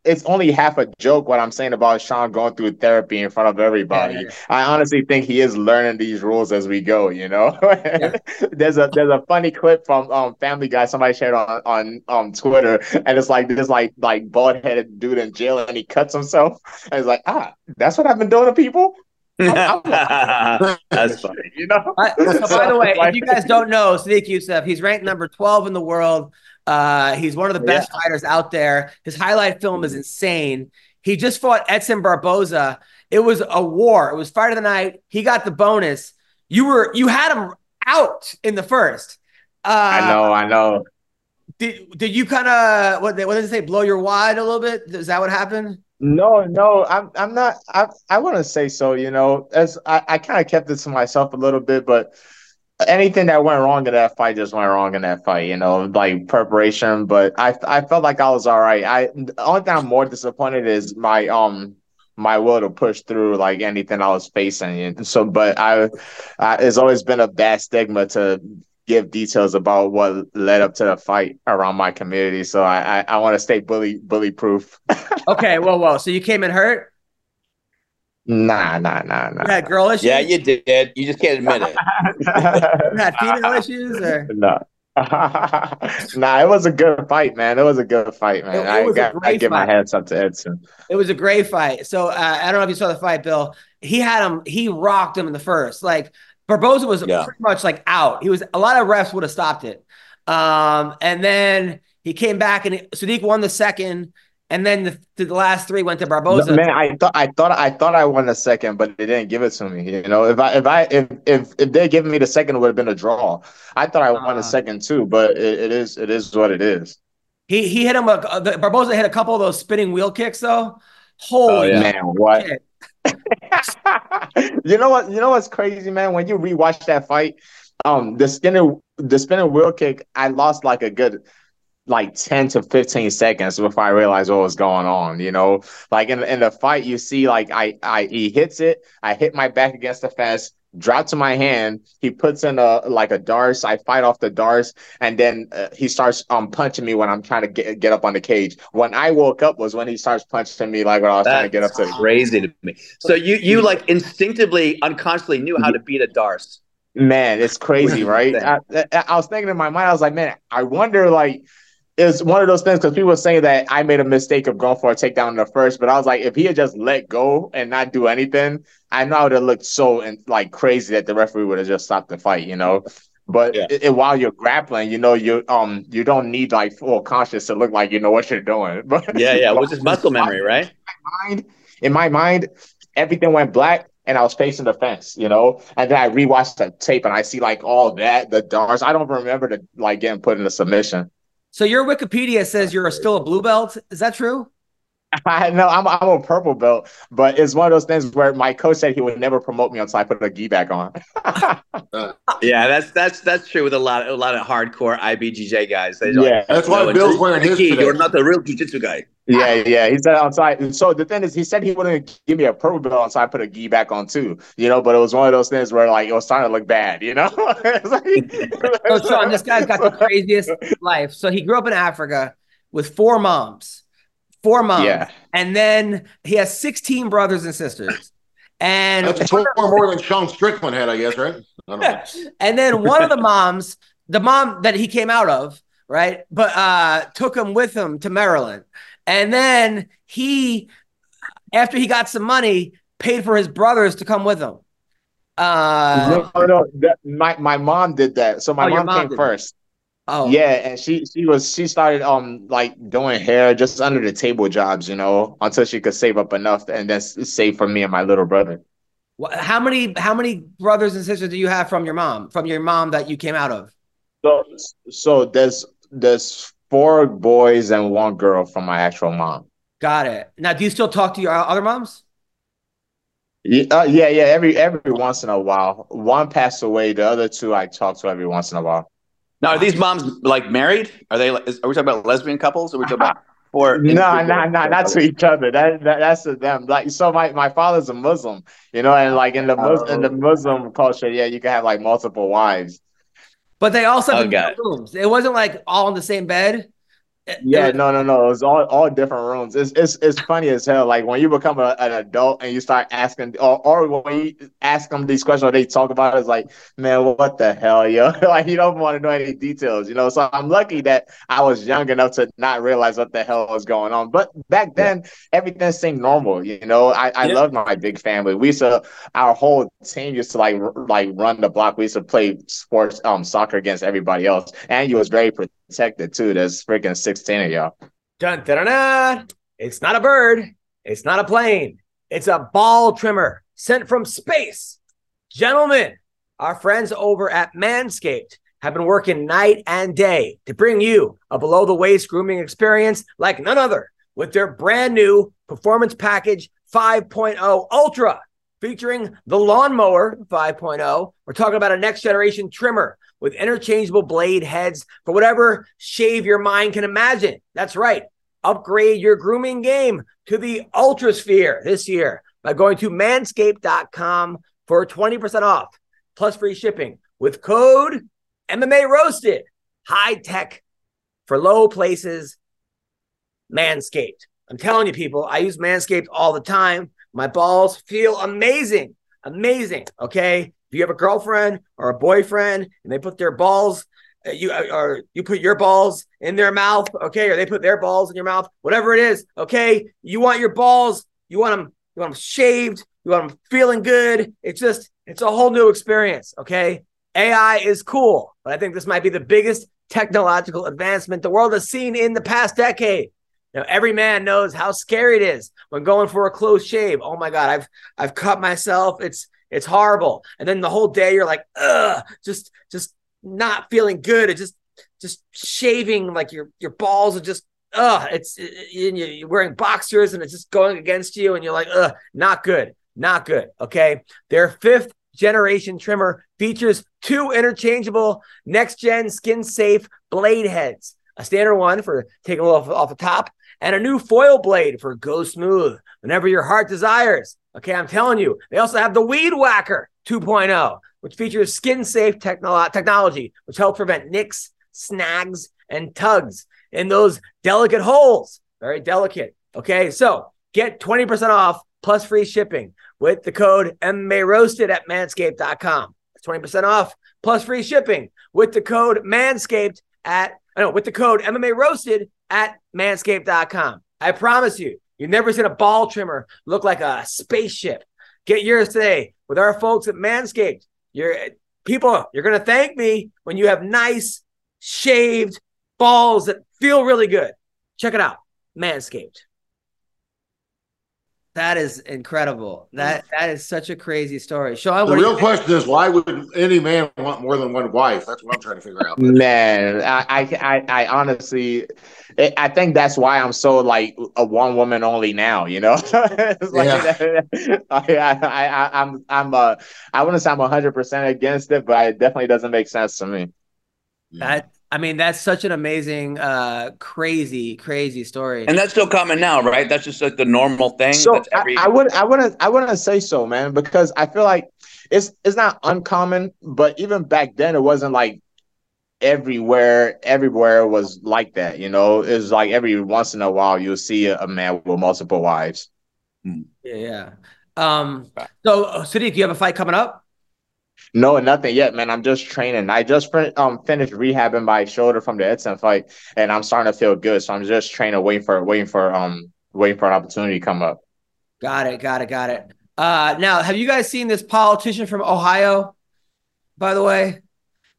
it's only half a joke what I'm saying about Sean going through therapy in front of everybody. Yeah, yeah, I honestly think he is learning these rules as we go, you know. <laughs> there's a there's a funny clip from um Family Guy somebody shared on on um Twitter, and it's like this like like bald headed dude in jail, and he cuts himself, and it's like ah, that's what I've been doing to people. <laughs> <laughs> That's funny. You know. Uh, so by the way, if you guys don't know, Sodiq Yusuff, he's ranked number 12 in the world. Uh, he's one of the best fighters out there. His highlight film is insane. He just fought Edson Barboza. It was a war. It was fight of the night. He got the bonus. You were you had him out in the first. Uh, I know, I know. Did, did you kind of what, what did they say? Blow your wad a little bit? Is that what happened? No, no, I'm I'm not I I wouldn't say so, you know. As I, I kind of kept it to myself a little bit, but anything that went wrong in that fight just went wrong in that fight, you know, like preparation. But I I felt like I was all right. I the only thing I'm more disappointed is my um my will to push through like anything I was facing. And so, but I, I it's always been a bad stigma to give details about what led up to the fight around my community. So I I, I want to stay bully bully proof. <laughs> Okay, whoa, whoa. So you came in hurt? Nah, nah, nah, You nah. had girl issues? Yeah, you did. You just can't admit it. <laughs> You had female issues or No. <laughs> nah, it was a good fight, man. It was a good fight, man. It- it I got I give my hands up to Edson. It was a great fight. So uh, I don't know if you saw the fight, Bill. He had him. He rocked him in the first. Like Barboza was Yeah. pretty much like out. He was. A lot of refs would have stopped it. Um, and then he came back and Sodiq won the second. And then the, the last three went to Barboza. Man, I thought I thought I thought I won the second, but they didn't give it to me. You know, if I if I if if, if they given me the second, it would have been a draw. I thought I won Ah. the second too, but it, it is it is what it is. he he hit him. A, uh, the, Barboza hit a couple of those spinning wheel kicks though. Holy yeah. Man, what? <laughs> you know what? You know what's crazy, man? When you rewatch that fight, um, the spinning the spinning wheel kick, I lost like a good like 10 to 15 seconds before I realized what was going on. You know, like in, in the fight, you see like I I he hits it, I hit my back against the fence, drop to my hand, he puts in a like a darce, I fight off the darce, and then uh, he starts um punching me when I'm trying to get get up on the cage. When I woke up was when he starts punching me like when I was trying to get up to That's crazy to me. So you you like instinctively, unconsciously knew how to beat a Darce. Man, it's crazy, right? I, I was thinking in my mind, I was like, man, I wonder, like, it's one of those things because people were saying that I made a mistake of going for a takedown in the first, but I was like, if he had just let go and not do anything, I know it would have looked so and like crazy that the referee would have just stopped the fight, you know. But Yeah. it, it- while you're grappling, you know, you um you don't need like full conscious to look like you know what you're doing. <laughs> But Yeah, yeah. Which is <laughs> muscle memory, right? mind, in my mind, everything went black and I was facing the fence, you know. And then I rewatched the tape and I see like all that, the darce. I don't remember the like getting put in a submission. So your Wikipedia says you're still a blue belt. Is that true? <laughs> I know I'm I'm a purple belt, but it's one of those things where my coach said he would never promote me until I put a gi back on. <laughs> Uh, yeah, that's that's that's true with a lot of a lot of hardcore IBJJ guys. They Yeah. That's why "No, Bill's until wearing you're his key, today." You're not the real jiu-jitsu guy. yeah, yeah. He said outside. So the thing is, he said he wouldn't give me a purple belt until I put a gi back on too. You know, but it was one of those things where like it was starting to look bad. You know. <laughs> It's like- So Sean, this guy's got the craziest life. So he grew up in Africa with four moms, four moms, Yeah. and then he has 16 brothers and sisters. And That's four more than Sean Strickland had, I guess, right? I don't know. <laughs> and then one of the moms, the mom that he came out of, right, but uh took him with him to Maryland. And then he, after he got some money, paid for his brothers to come with him. Uh no, no, that, my my mom did that. So my Oh, mom, mom came first. that. Oh Yeah, and she she was she started um like doing hair just under the table jobs, you know, until she could save up enough and then save for me and my little brother. How many how many brothers and sisters do you have from your mom? From your mom that you came out of? So so there's there's four boys and one girl from my actual mom. Got it. Now, do you still talk to your other moms? Yeah, uh, yeah, yeah. Every every once in a while, one passed away. The other two I talk to every once in a while. Now, are these moms like married? Are they? Is, are we talking about lesbian couples? Or are we talking about <laughs> or No, no, no, not to each other. That, that that's to them. Like, so my my father's a Muslim, you know, and like in the Mus- in the Muslim culture, yeah, you can have like multiple wives. But they also have Oh, in got rooms. It wasn't like all in the same bed. Yeah, no, no, no. It was all all different rooms. It's it's it's funny as hell. Like when you become a, an adult and you start asking, or or when you ask them these questions, or they talk about it, it's like, man, what the hell, yo? <laughs> like you don't want to know any details, you know. So I'm lucky that I was young enough to not realize what the hell was going on. But back then, everything seemed normal, you know. I I Yeah. loved my big family. We used to our whole team used to like r- like run the block. We used to play sports, um, soccer against everybody else, and you was very protected too. There's freaking sixteen of y'all. Dun, dun, dun, dun. It's not a bird. It's not a plane. It's a ball trimmer sent from space. Gentlemen, our friends over at Manscaped have been working night and day to bring you a below the waist grooming experience like none other with their brand new Performance Package 5.0 Ultra featuring the Lawnmower 5.0. We're talking about a next generation trimmer with interchangeable blade heads for whatever shave your mind can imagine. That's right. Upgrade your grooming game to the Ultra Sphere this year by going to manscaped.com for 20% off plus free shipping with code MMA Roasted. High tech for low places. Manscaped. I'm telling you, people, I use Manscaped all the time. My balls feel amazing. Amazing. Okay. If you have a girlfriend or a boyfriend and they put their balls, uh, you uh, or you put your balls in their mouth, okay, or they put their balls in your mouth, whatever it is, okay. You want your balls, you want them, you want them shaved, you want them feeling good. It's just, it's a whole new experience, okay. AI is cool, but I think this might be the biggest technological advancement the world has seen in the past decade. Now, every man knows how scary it is when going for a close shave. Oh my god, I've I've cut myself. It's it's horrible. And then the whole day you're like, ugh, just just not feeling good. It just just shaving like your your balls are just ugh. It's you- you're wearing boxers and it's just going against you, and you're like, ugh, not good, not good. Okay, their fifth generation trimmer features two interchangeable next gen skin safe blade heads. A standard one for taking a little off, off the top, and a new foil blade for go smooth whenever your heart desires. Okay, I'm telling you. They also have the Weed Whacker 2.0, which features skin safe technolo- technology, which helps prevent nicks, snags, and tugs in those delicate holes. Very delicate. Okay, so get 20% off plus free shipping with the code MMA Roasted at manscaped.com. That's 20% off plus free shipping with the code Manscaped at uh, I know with the code MMA Roasted at manscaped.com. I promise you, you've never seen a ball trimmer look like a spaceship. Get yours today with our folks at Manscaped. You're people, you're gonna thank me when you have nice shaved balls that feel really good. Check it out, Manscaped. That is incredible. That that is such a crazy story. Sean, The real you question is why would any man want more than one wife? That's what I'm trying to figure out. Man, I, I, I, I honestly, I I think that's why I'm so like a one woman only now. You know, <laughs> it's like <laughs> I, I, I, I'm, I'm, uh, I wouldn't say I'm 100 percent against it, but it definitely doesn't make sense to me. that I mean, that's such an amazing, uh, crazy, crazy story. And that's still common now, right? That's just like the normal thing. So that's every I, I would, I wouldn't, I wouldn't say so, man, because I feel like it's it's not uncommon, but even back then, it wasn't like everywhere. Everywhere was like that, you know. It was like every once in a while you'll see a, a man with multiple wives. Yeah, yeah. Um, so uh, Sodiq, you have a fight coming up? No, nothing yet, man. I'm just training. I just um finished rehabbing my shoulder from the Edson fight, and I'm starting to feel good. So I'm just training, waiting for waiting for um waiting for an opportunity to come up. Got it, got it, got it. Uh, now, have you guys seen this politician from Ohio? By the way,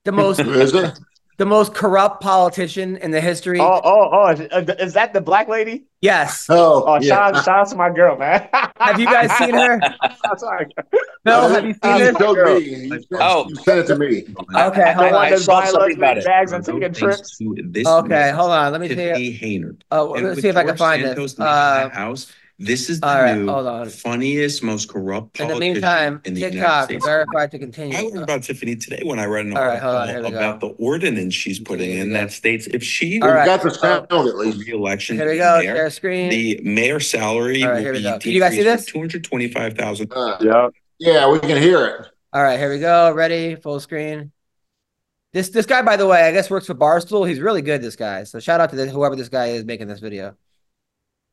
the most? <laughs> the most corrupt politician in the history. Oh, oh, oh! Is, is that the black lady? Yes. Oh, Oh, yeah. shout, out, shout out to my girl, man. Have you guys seen her? That's right. Bill, have you seen He this? showed me. He Oh. he sent it to me. Okay, hold on. that's saw something about it. bags and taking trips. Okay, hold on. Let me see. Tiffany Henyard. Oh, let's see if I can find Santos it. leaving Uh, house. This is the all right, new hold on. funniest, most corrupt in the politician meantime, in the United TikTok States. verified to continue. I continue. learned about Tiffany today when I read an All right, hold on, article we go. about the ordinance she's putting in that states if she All We've right. got the sound at least. re-election Here we go. mayor, Share screen. the mayor salary All right, will here we be go. Can you guys see decreased this? two hundred twenty-five thousand. Uh, Yeah. yeah, we can hear it. All right, here we go. Ready? Full screen. This this guy, by the way, I guess works for Barstool. He's really good. This guy. So shout out to the, whoever this guy is making this video.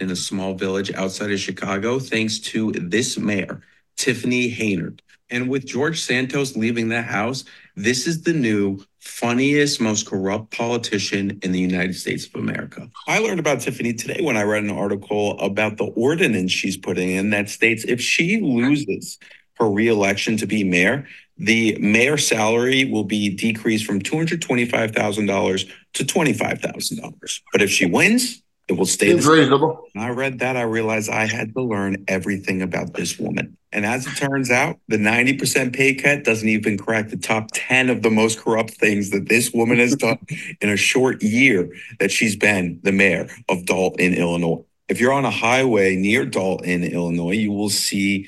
In a small village outside of Chicago, thanks to this mayor, Tiffany Henyard. And with George Santos leaving the house, this is the new funniest, most corrupt politician in the United States of America. I learned about Tiffany today when I read an article about the ordinance she's putting in that states if she loses her reelection to be mayor, the mayor salary will be decreased from $225,000 to $25,000. But if she wins, it will stay It's reasonable. When I read that, I realized I had to learn everything about this woman. And as it turns out, the 90% pay cut doesn't even crack the top 10 of the most corrupt things that this woman has done <laughs> in a short year that she's been the mayor of Dolton, Illinois. If you're on a highway near Dolton, Illinois, you will see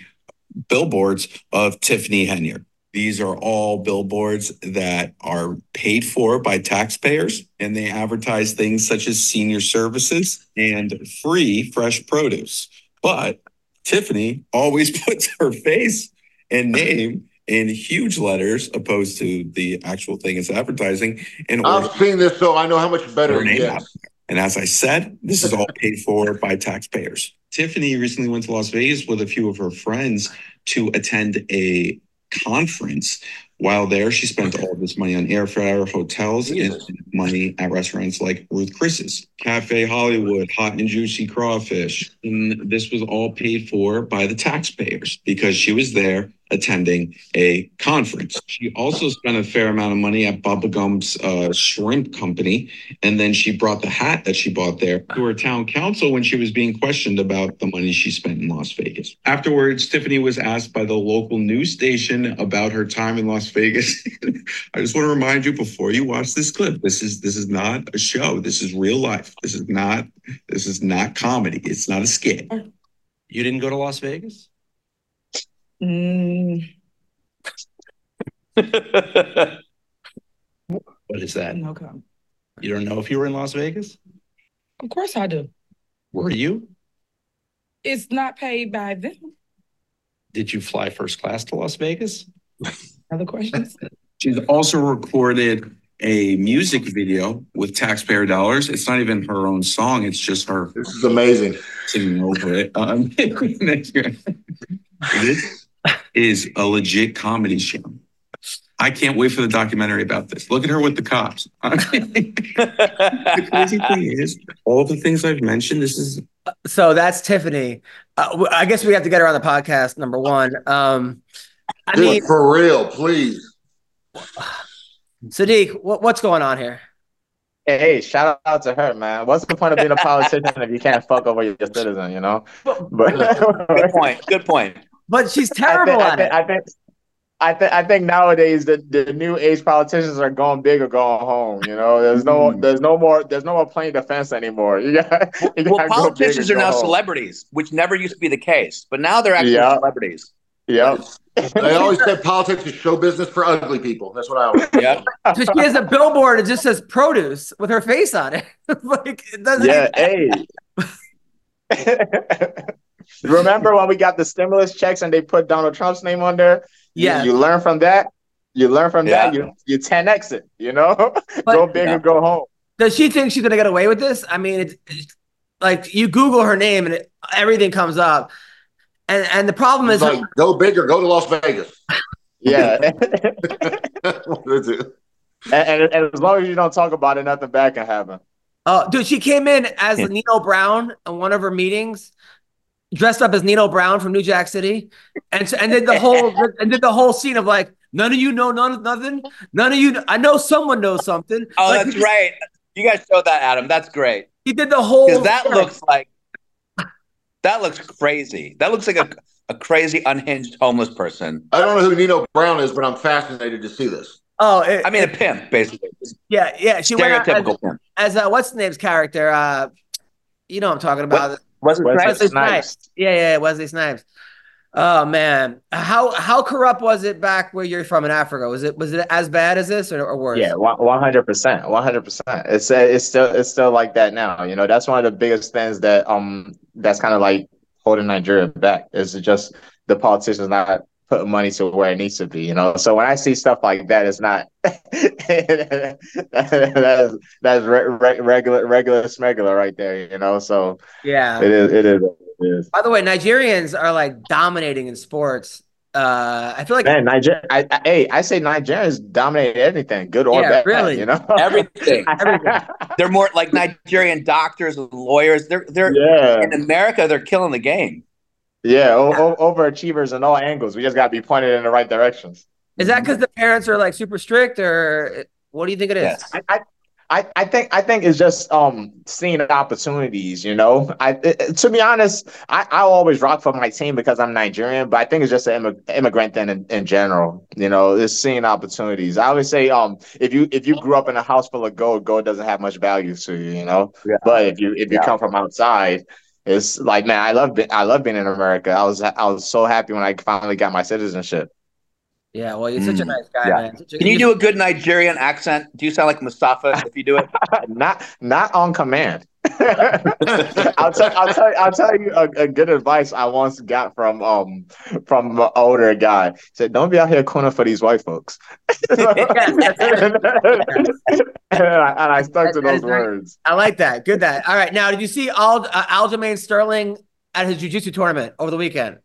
billboards of Tiffany Henyard. These are all billboards that are paid for by taxpayers, and they advertise things such as senior services and free fresh produce. But Tiffany always <laughs> puts her face and name in huge letters, opposed to the actual thing it's advertising. In order I've seen this, so I know how much better her it gets. And as I said, this is all paid for by taxpayers. Tiffany recently went to Las Vegas with a few of her friends to attend a conference. While there, she spent all this money on airfare, hotels, and money at restaurants like Ruth Chris's, Cafe Hollywood, Hot and Juicy Crawfish. And this was all paid for by the taxpayers because she was there attending a conference. She also spent a fair amount of money at Bubba Gump's uh, shrimp company. And then she brought the hat that she bought there to her town council when she was being questioned about the money she spent in Las Vegas. Afterwards, Tiffany was asked by the local news station about her time in Las Vegas. <laughs> I just want to remind you before you watch this clip, this is this is not a show. This is real life. This is not this is not comedy. It's not a skit. You didn't go to Las Vegas? Mm, <laughs> What is that? no comment. You don't know if you were in Las Vegas? Of course I do. Were you? It's not paid by them. Did you fly first class to Las Vegas? <laughs> Other questions? <laughs> She's also recorded a music video with taxpayer dollars. It's not even her own song. It's just her. This is amazing. Singing over it. Um, this is a legit comedy show. I can't wait for the documentary about this. Look at her with the cops. <laughs> the crazy thing is, all the things I've mentioned, this is So that's Tiffany. Uh, w- I guess we have to get her on the podcast. Number one. Um, I Do mean, for real, please. <sighs> Sodiq, what, what's going on here? Hey, shout out to her, man. What's the point of being a politician if you can't fuck over your citizen, you know? But Good point. Good point. But she's I terrible think, I at think, it. I think, I think, I think nowadays the, the new age politicians are going big or going home. You know, there's no, mm. there's no more, there's no more playing defense anymore. <laughs> You got, you Well, gotta go big politicians are now home. celebrities, which never used to be the case, but now they're actually Yeah. celebrities. Yep. They always said politics is show business for ugly people. That's what I always. Yeah. <laughs> So she has a billboard. It just says produce with her face on it. <laughs> like it doesn't. Yeah, hey. <laughs> Remember when we got the stimulus checks and they put Donald Trump's name on there? Yeah. You, learn from that. You learn from that. You you 10x it, you know? <laughs> But- go big or go home. Does she think she's gonna get away with this? I mean, it's, it's like you Google her name and it, everything comes up, and and the problem It's is like go big or go to Las Vegas. <laughs> Yeah. And, and, and as long as you don't talk about it, nothing bad can happen. Oh, dude, she came in as Nino Brown in one of her meetings, dressed up as Nino Brown from New Jack City, and and did the whole <laughs> and did the whole scene of like none of you know none of nothing, none of you. I know someone knows something. Oh, Like, that's he- right. You guys showed that, Adam. That's great. He did the whole. Because that thing. looks like that looks crazy. That looks like a, a crazy unhinged homeless person. I don't know who Nino Brown is, but I'm fascinated to see this. Oh, it- I mean, a pimp, basically. yeah, yeah. She went out Stereotypical as, pimp. as uh, what's the name's character? Uh, you know what I'm talking about. Wesley Wesley Snipes? Wesley Snipes. Snipes. Yeah, yeah, Wesley Snipes. Oh man, how how corrupt was it back where you're from in Africa? Was it was it as bad as this or, or worse? Yeah, one hundred percent, one hundred percent. It's uh, it's still it's still like that now. You know, that's one of the biggest things that um that's kind of like holding Nigeria back is just the politicians not putting money to where it needs to be. You know, so when I see stuff like that, it's not <laughs> that's that's re- re- regular regular smegular right there. You know, so yeah. it is, it is. It is. By the way, Nigerians are like dominating in sports. Uh, I feel like Man, Niger, I, I, hey, I say Nigerians dominate anything, good or Yeah, bad. really. You know, <laughs> Everything. everything. They're more like Nigerian doctors and lawyers. They're they're yeah. in America. They're killing the game. Yeah, o- o- overachievers in all angles. We just got to be pointed in the right directions. Is that because the parents are like super strict, or what do you think it is? Yes. I, I, I, think I think it's just um seeing opportunities. You know, I it- to be honest, I I always rock for my team because I'm Nigerian, but I think it's just an immig- immigrant thing in, in general. You know, it's seeing opportunities. I always say um if you if you grew up in a house full of gold, gold doesn't have much value to you. You know, Yeah. but if you if you Yeah. come from outside. It's like man, I love I love being in America. I was I was so happy when I finally got my citizenship. Yeah, well, you're such a Mm, nice guy, yeah. man. A- Can you do a good Nigerian accent? Do you sound like Mustafa if you do it? <laughs> not not on command. <laughs> I'll tell I'll tell I'll tell you a, a good advice I once got from um from an older guy. He said, "Don't be out here corner for these white folks." <laughs> and, I, and I stuck to That- that those is very- words. I like that. Good that. All right. Now, did you see Al, uh, Aljamain Sterling at his jiu-jitsu tournament over the weekend?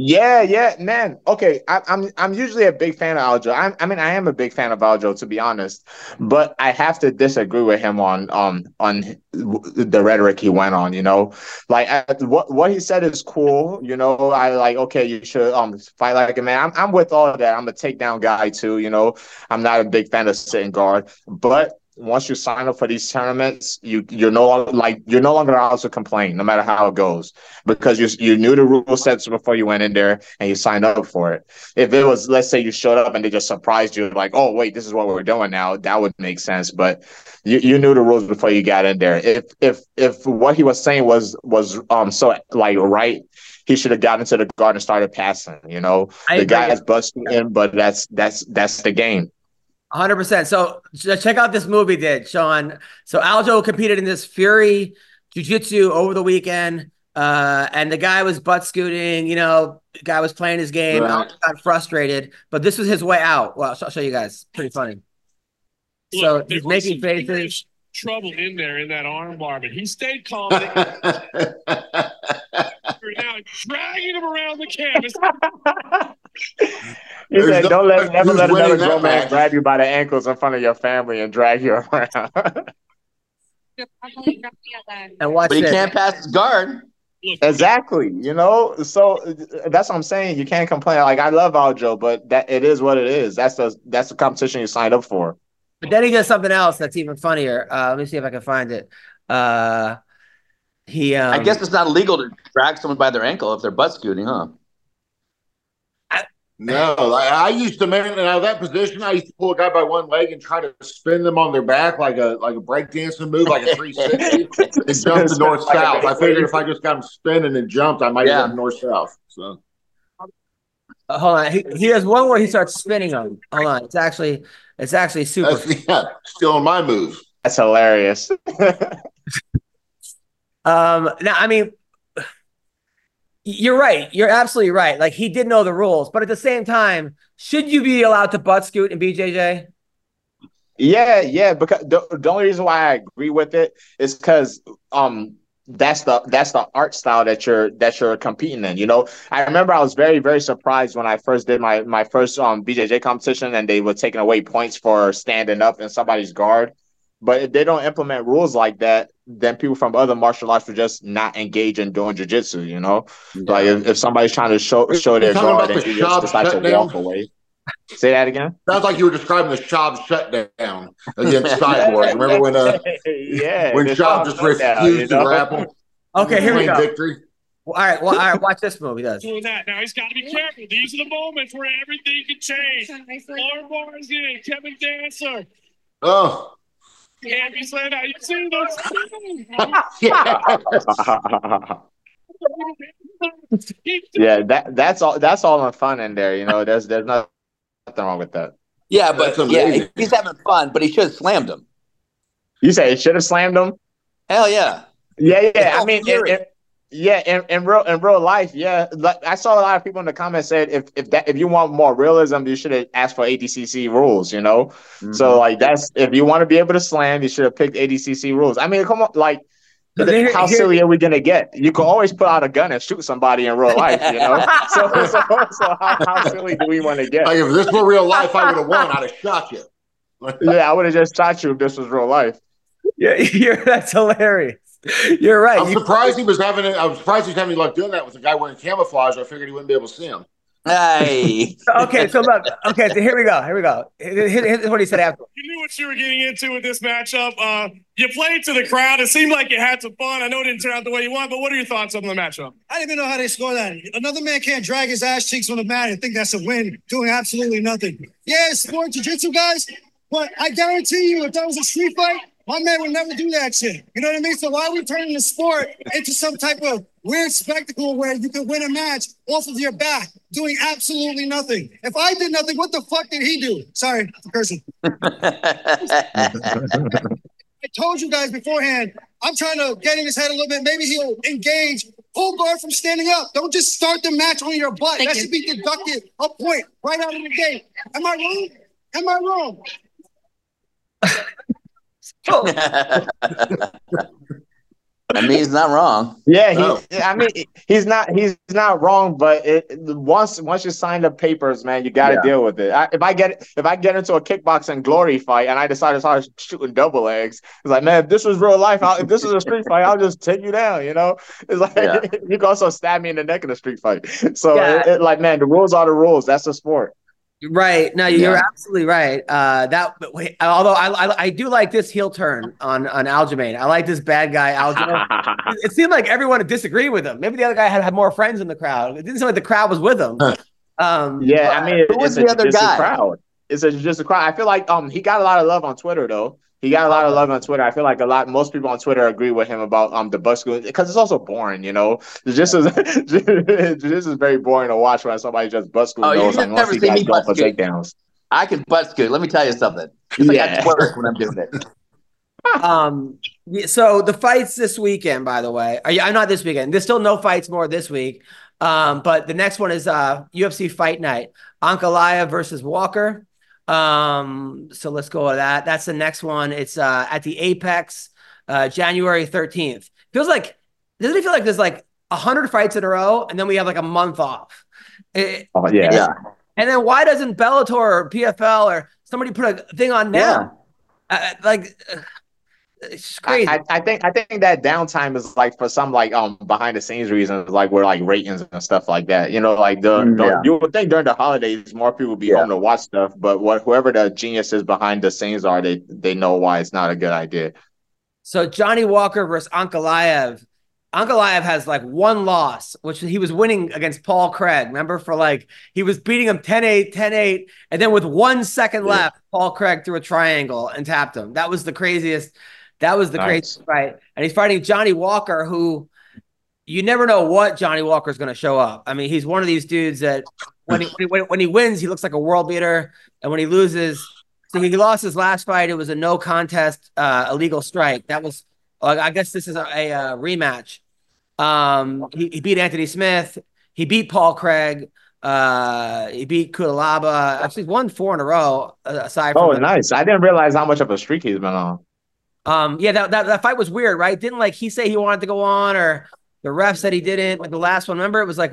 Yeah, yeah, man. Okay, I, I'm I'm usually a big fan of Aljo. I, I mean, I am a big fan of Aljo to be honest, but I have to disagree with him on um on the rhetoric he went on. You know, like I, what what he said is cool. You know, I like okay, you should um fight like a man. I'm I'm with all of that. I'm a takedown guy too. You know, I'm not a big fan of sitting guard, but once you sign up for these tournaments, you you're no longer like you're no longer allowed to complain, no matter how it goes, because you you knew the rule sets before you went in there and you signed up for it. If it was, let's say, you showed up and they just surprised you, like, oh wait, this is what we're doing now, that would make sense. But you, you knew the rules before you got in there. If if if what he was saying was was um so like right. He should have gotten to the guard and started passing. You know, I the guy is busting in, but that's that's that's the game. 100%. So check out this movie did, Sean. So Aljo competed in this Fury Jiu-Jitsu over the weekend. Uh, and the guy was butt scooting, you know, the guy was playing his game, Right. Aljo got frustrated, but this was his way out. Well, I'll show you guys. Pretty funny. So Look, there he's making faces. Trouble in there in that arm bar, but he stayed calm. <laughs> We're now dragging him around the canvas. <laughs> He There's said, no- "Don't let never let another that grown man match? grab you by the ankles in front of your family and drag you <laughs> around." And watch But he this. can't pass his guard. exactly. You know, so that's what I'm saying. You can't complain. Like I love Aljo, but that it is what it is. That's the that's the competition you signed up for. But then he does something else that's even funnier. Uh, let me see if I can find it. Uh, he, um, I guess it's not illegal to drag someone by their ankle if they're butt scooting, huh? No, I, I used to man now that position. I used to pull a guy by one leg and try to spin them on their back like a like a breakdancing move, like a three sixty, <laughs> and jump to north south. I figured if I just got him spinning and jumped, I might Yeah. have north south. So uh, hold on. He, he has one where he starts spinning on. Hold on. It's actually it's actually super. that's yeah, still on my move. That's hilarious. <laughs> Um, now, I mean, you're right. You're absolutely right. Like he did know the rules, but at the same time, should you be allowed to butt scoot in BJJ? Yeah, yeah. Because the, the only reason why I agree with it is because um that's the that's the art style that you're that you're competing in. You know, I remember I was very very surprised when I first did my my first um BJJ competition and they were taking away points for standing up in somebody's guard. But if they don't implement rules like that, then people from other martial arts would just not engage in doing jujitsu. You know, like if, if somebody's trying to show show their talking guard and the you just shop decide to shutdown? walk away. Say that again. Sounds like you were describing the Schaub shutdown against Cyborg. Remember when uh <laughs> yeah, when the Schaub Schaub just shutdown, refused you to know? grapple? Okay, here we go. Victory. Well, all right. Well, all right. Watch this movie. He does. Doing that. Now he's got to be careful. These are the moments where everything can change. Arm bars in. Kevin Dancer. Oh, Can't be. You see those? <laughs> yeah, that that's all. That's all in fun in there. You know, there's there's nothing wrong with that. Yeah, but yeah, he's having fun, but he should have slammed him. You say it should have slammed him. Hell yeah. Yeah, yeah. It's I mean, fury. in, in- yeah, in, in real in real life, yeah. Like I saw a lot of people in the comments said if if that if you want more realism, you should have asked for ADCC rules. You know, Mm-hmm. so like that's if you want to be able to slam, you should have picked ADCC rules. I mean, come on, like. But here- how here- silly are we gonna get? You can always put out a gun and shoot somebody in real life, you know. <laughs> so, so, so how, how silly do we want to get? like if this were real life, I would have won. I'd have shot you. <laughs> yeah, I would have just shot you if this was real life. Yeah, <laughs> you're, that's hilarious. <laughs> You're right. I'm You- surprised he was having. it. I'm surprised he's having luck doing that with a guy wearing camouflage. I figured he wouldn't be able to see him. Hey. okay, so look. Okay, so here we go. Here we go. Here- here- Here's what he said after. You knew what you were getting into with this matchup. Uh, you played to the crowd. It seemed like you had some fun. I know it didn't turn out the way you want, but what are your thoughts on the matchup? I didn't even know how they scored that. Another man can't drag his ass cheeks on the mat and think that's a win, doing absolutely nothing. Yeah, it's sport jiu-jitsu, guys, but I guarantee you, if that was a street fight, my man would never do that shit. You know what I mean? So why are we turning the sport into some type of weird spectacle where you can win a match off of your back, doing absolutely nothing? If I did nothing, what the fuck did he do? Sorry for cursing. <laughs> I told you guys beforehand, I'm trying to get in his head a little bit. Maybe he'll engage. Pull guard from standing up. Don't just start the match on your butt. that should be deducted a point right out of the gate. Am I wrong? Am I wrong? <laughs> Oh. <laughs> I mean, he's not wrong. Yeah, he, Oh. I mean, he's not he's not wrong, but it, once once you sign the papers, man, you got to Yeah. deal with it. I, if I get if I get into a kickboxing glory fight and I decide to start shooting double legs, it's like, man, if this was real life, I'll, if this was a street fight, I'll just take you down. You know, it's like Yeah. <laughs> you can also stab me in the neck in a street fight. So, Yeah. it, it- like, man, the rules are the rules. That's the sport. Right. No, you're Yeah. absolutely right. Uh, that. but wait, although I, I I do like this heel turn on on Aljamain. I like this bad guy Aljamain. <laughs> it, it seemed like everyone disagreed with him. Maybe the other guy had, had more friends in the crowd. It didn't seem like the crowd was with him. Um, Yeah, I mean, who was the a other jiu-jitsu guy? crowd. It's a just a crowd. I feel like um he got a lot of love on Twitter though. He got a lot of love on Twitter. I feel like a lot most people on Twitter agree with him about um the butt scoot because it's also boring, you know. It's just as this <laughs> is very boring to watch when somebody just butt scoot Oh, you've like never once seen me go butt for takedowns. I can butt scoot. Let me tell you something. It's like Yeah. I twerk when I'm doing it. <laughs> Um. So the fights this weekend, by the way, are you, I'm not this weekend. There's still no fights more this week. Um. But the next one is uh UFC Fight Night. Ankalaev versus Walker. Um. So let's go with that. That's the next one. It's uh at the Apex, uh January 13th. Feels like doesn't it feel like there's like a hundred fights in a row, and then we have like a month off. It- Oh yeah. and- And then why doesn't Bellator or PFL or somebody put a thing on now? Uh, like, It's crazy. I, I, I think I think that downtime is like for some like um behind the scenes reasons, like where like ratings and stuff like that. You know, like the, Mm, the- Yeah. you would think during the holidays more people would be Yeah. home to watch stuff, but what whoever the geniuses behind the scenes are, they they know why it's not a good idea. So Johnny Walker versus Ankalaev. Ankalaev has like one loss, which he was winning against Paul Craig. Remember for like he was beating him 10-8, 10-8, and then with one second left, Paul Craig threw a triangle and tapped him. That was the craziest. That was the Nice. fight. And he's fighting Johnny Walker, who you never know what Johnny Walker is going to show up. I mean, he's one of these dudes that when he, when, when he wins, he looks like a world beater, and when he loses, so he lost his last fight. It was a no contest, uh, illegal strike. That was, I guess, this is a, a, uh rematch. Um, he, he beat Anthony Smith. He beat Paul Craig. Uh, he beat Cutelaba. Actually, he's won four in a row. uh, Aside from Oh, the- nice! I didn't realize how much of a streak he's been on. Um, yeah, that, that that fight was weird, right? Didn't like he say he wanted to go on, or the ref said he didn't. Like the last one, remember? It was like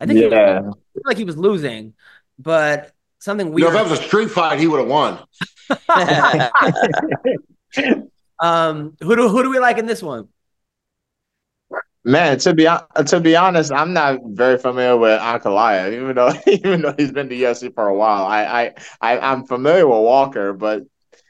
I think he, Yeah. it looked like he was losing, but something You know, weird. if that was a street fight, he would have won. <laughs> um, who do who do we like in this one? Man, to be to be honest, I'm not very familiar with Ankalaev, even though <laughs> even though he's been to UFC for a while. I I, I I'm familiar with Walker, but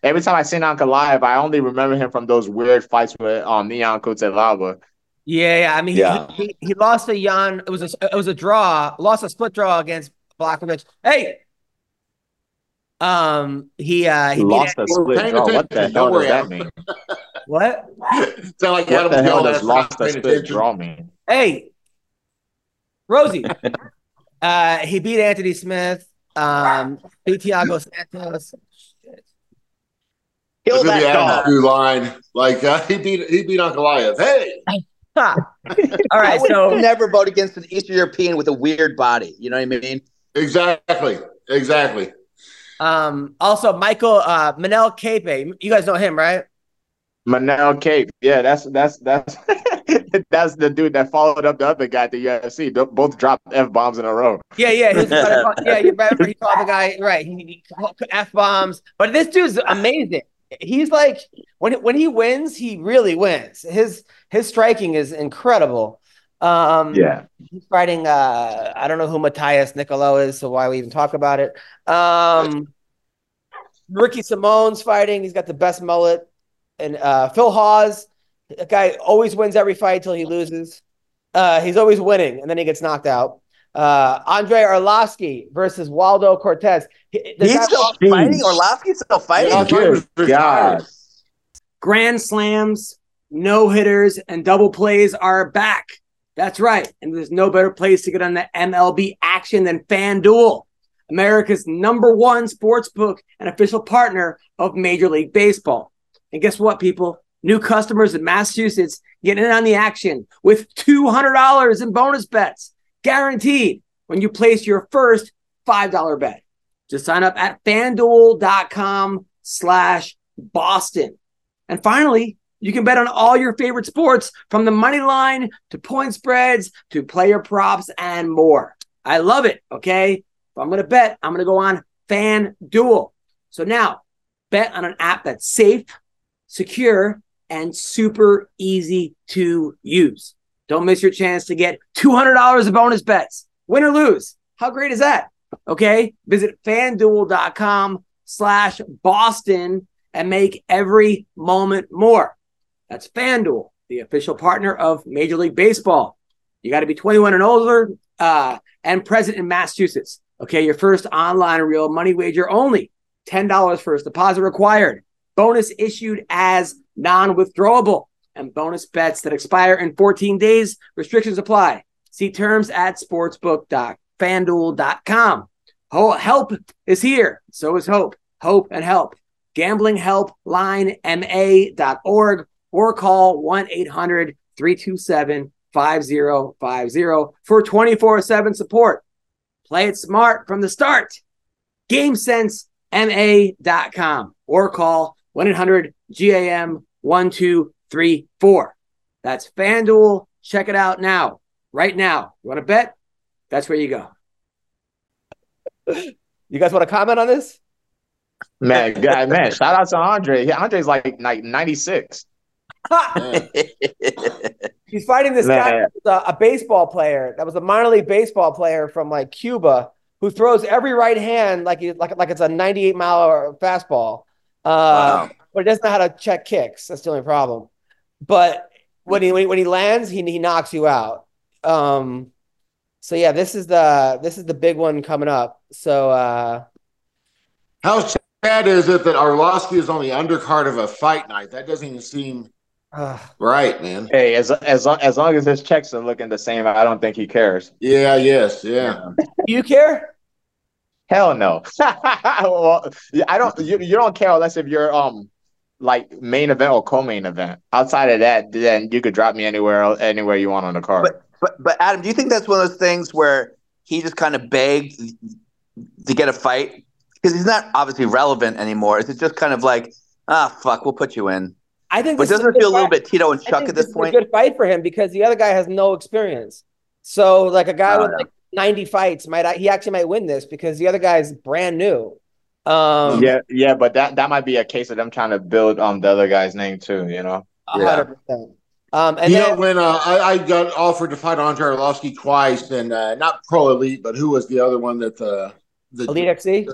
every time I seen Ankalaev, I only remember him from those weird fights with um Neon Cutelaba. Yeah, yeah. I mean, Yeah. he, he, he lost to Jan. It was a it was a draw. Lost a split draw against Blachowicz. Hey, um, he uh he Lost a split draw. What the hell does that mean? <laughs> What? Sound like What the hell does at us for not lost a split attention. draw mean? Hey, Rosie. <laughs> uh, he beat Anthony Smith. Um, beat Thiago Santos. It's gonna be Adam's through line. Like uh, he beat he beat Ankalaev. Hey, <laughs> All right, I would so never vote against an Eastern European with a weird body. You know what I mean? exactly, exactly. um, also Michael uh Manel Kape. You guys know him, right? Manel Kape. Yeah, that's that's that's <laughs> that's the dude that followed up the other guy at the UFC. They Both dropped f bombs in a row. Yeah, yeah, his, <laughs> yeah. You remember he called the guy right? He, he called f bombs, but this dude's amazing. He's like when when he wins, he really wins. His his striking is incredible. Um, Yeah. he's fighting. Uh, I don't know who Matheus Nicolau is, so why we even talk about it? Um, Ricky Simone's fighting. He's got the best mullet, and uh, Phil Hawes. That guy always wins every fight till he loses. Uh, he's always winning, and then he gets knocked out. Uh, Andre Arlovsky versus Waldo Cortes. He- He's guy- still fighting. Arlovsky's still fighting. Yeah, I thought he was retired. grand slams, no hitters, and double plays are back. That's right. And there's no better place to get on the MLB action than FanDuel, America's number one sports book and official partner of Major League Baseball. And guess what, people? New customers in Massachusetts get in on the action with $200 in bonus bets guaranteed when you place your first $5 bet. Just sign up at fanduel.com slash Boston. And finally, you can bet on all your favorite sports from the money line to point spreads to player props and more. I love it. Okay. If I'm going to bet, I'm going to go on FanDuel. So now bet on an app that's safe, secure, and super easy to use. Don't miss your chance to get $200 of bonus bets, win or lose. How great is that? Okay. Visit fanduel.com slash Boston and make every moment more. That's FanDuel, the official partner of Major League Baseball. You got to be 21 and older uh, and present in Massachusetts. Okay, your first online real money wager only. $10 first deposit required. Bonus issued as non withdrawable. And bonus bets that expire in 14 days. Restrictions apply. See terms at sportsbook.fanduel.com. Ho- Help is here. So is hope. Hope and help. GamblingHelpLineMA.org or call 1 800 327 5050 for 24 7 support. Play it smart from the start. GameSenseMA.com or call 1 800 GAM 1234. That's FanDuel. Check it out now. Right now. You want to bet? That's where you go. <laughs> You guys want to comment on this? Man, guy, man, shout out to Andre. Yeah, Andre's like like 96. <laughs> He's fighting this guy, Man. who's a, a baseball player that was a minor league baseball player from like Cuba who throws every right hand like he, like like it's a 98 mile hour fastball. Uh, but he doesn't know how to check kicks. That's the only problem. But when he when he, when he lands, he he knocks you out. Um, so yeah, this is the this is the big one coming up. So uh, How sad is it that Arlovsky is on the undercard of a fight night? That doesn't even seem right, man. Hey, as as long, as long as his checks are looking the same, I don't think he cares. Yeah, yes, yeah. <laughs> you care? Hell no. <laughs> well, I don't. You, you don't care unless if you're um like main event or co-main event. Outside of that, then you could drop me anywhere anywhere you want on the card. But but but Adam, do you think that's one of those things where he just kind of begged to get a fight because he's not obviously relevant anymore? Is it just kind of like ah fuck, we'll put you in? I think but doesn't it feel a little fight. bit Tito and I Chuck think at this is point? a good fight for him because the other guy has no experience. So like a guy Oh, with yeah. like 90 fights might he actually might win this because the other guy's brand new. Um, yeah, yeah, but that that might be a case of them trying to build um the other guy's name too. You know. a hundred percent. Um, and you then know, when uh, I, I got offered to fight Andre Arlovsky twice, and uh, not Pro Elite, but who was the other one that uh, the Elite XC.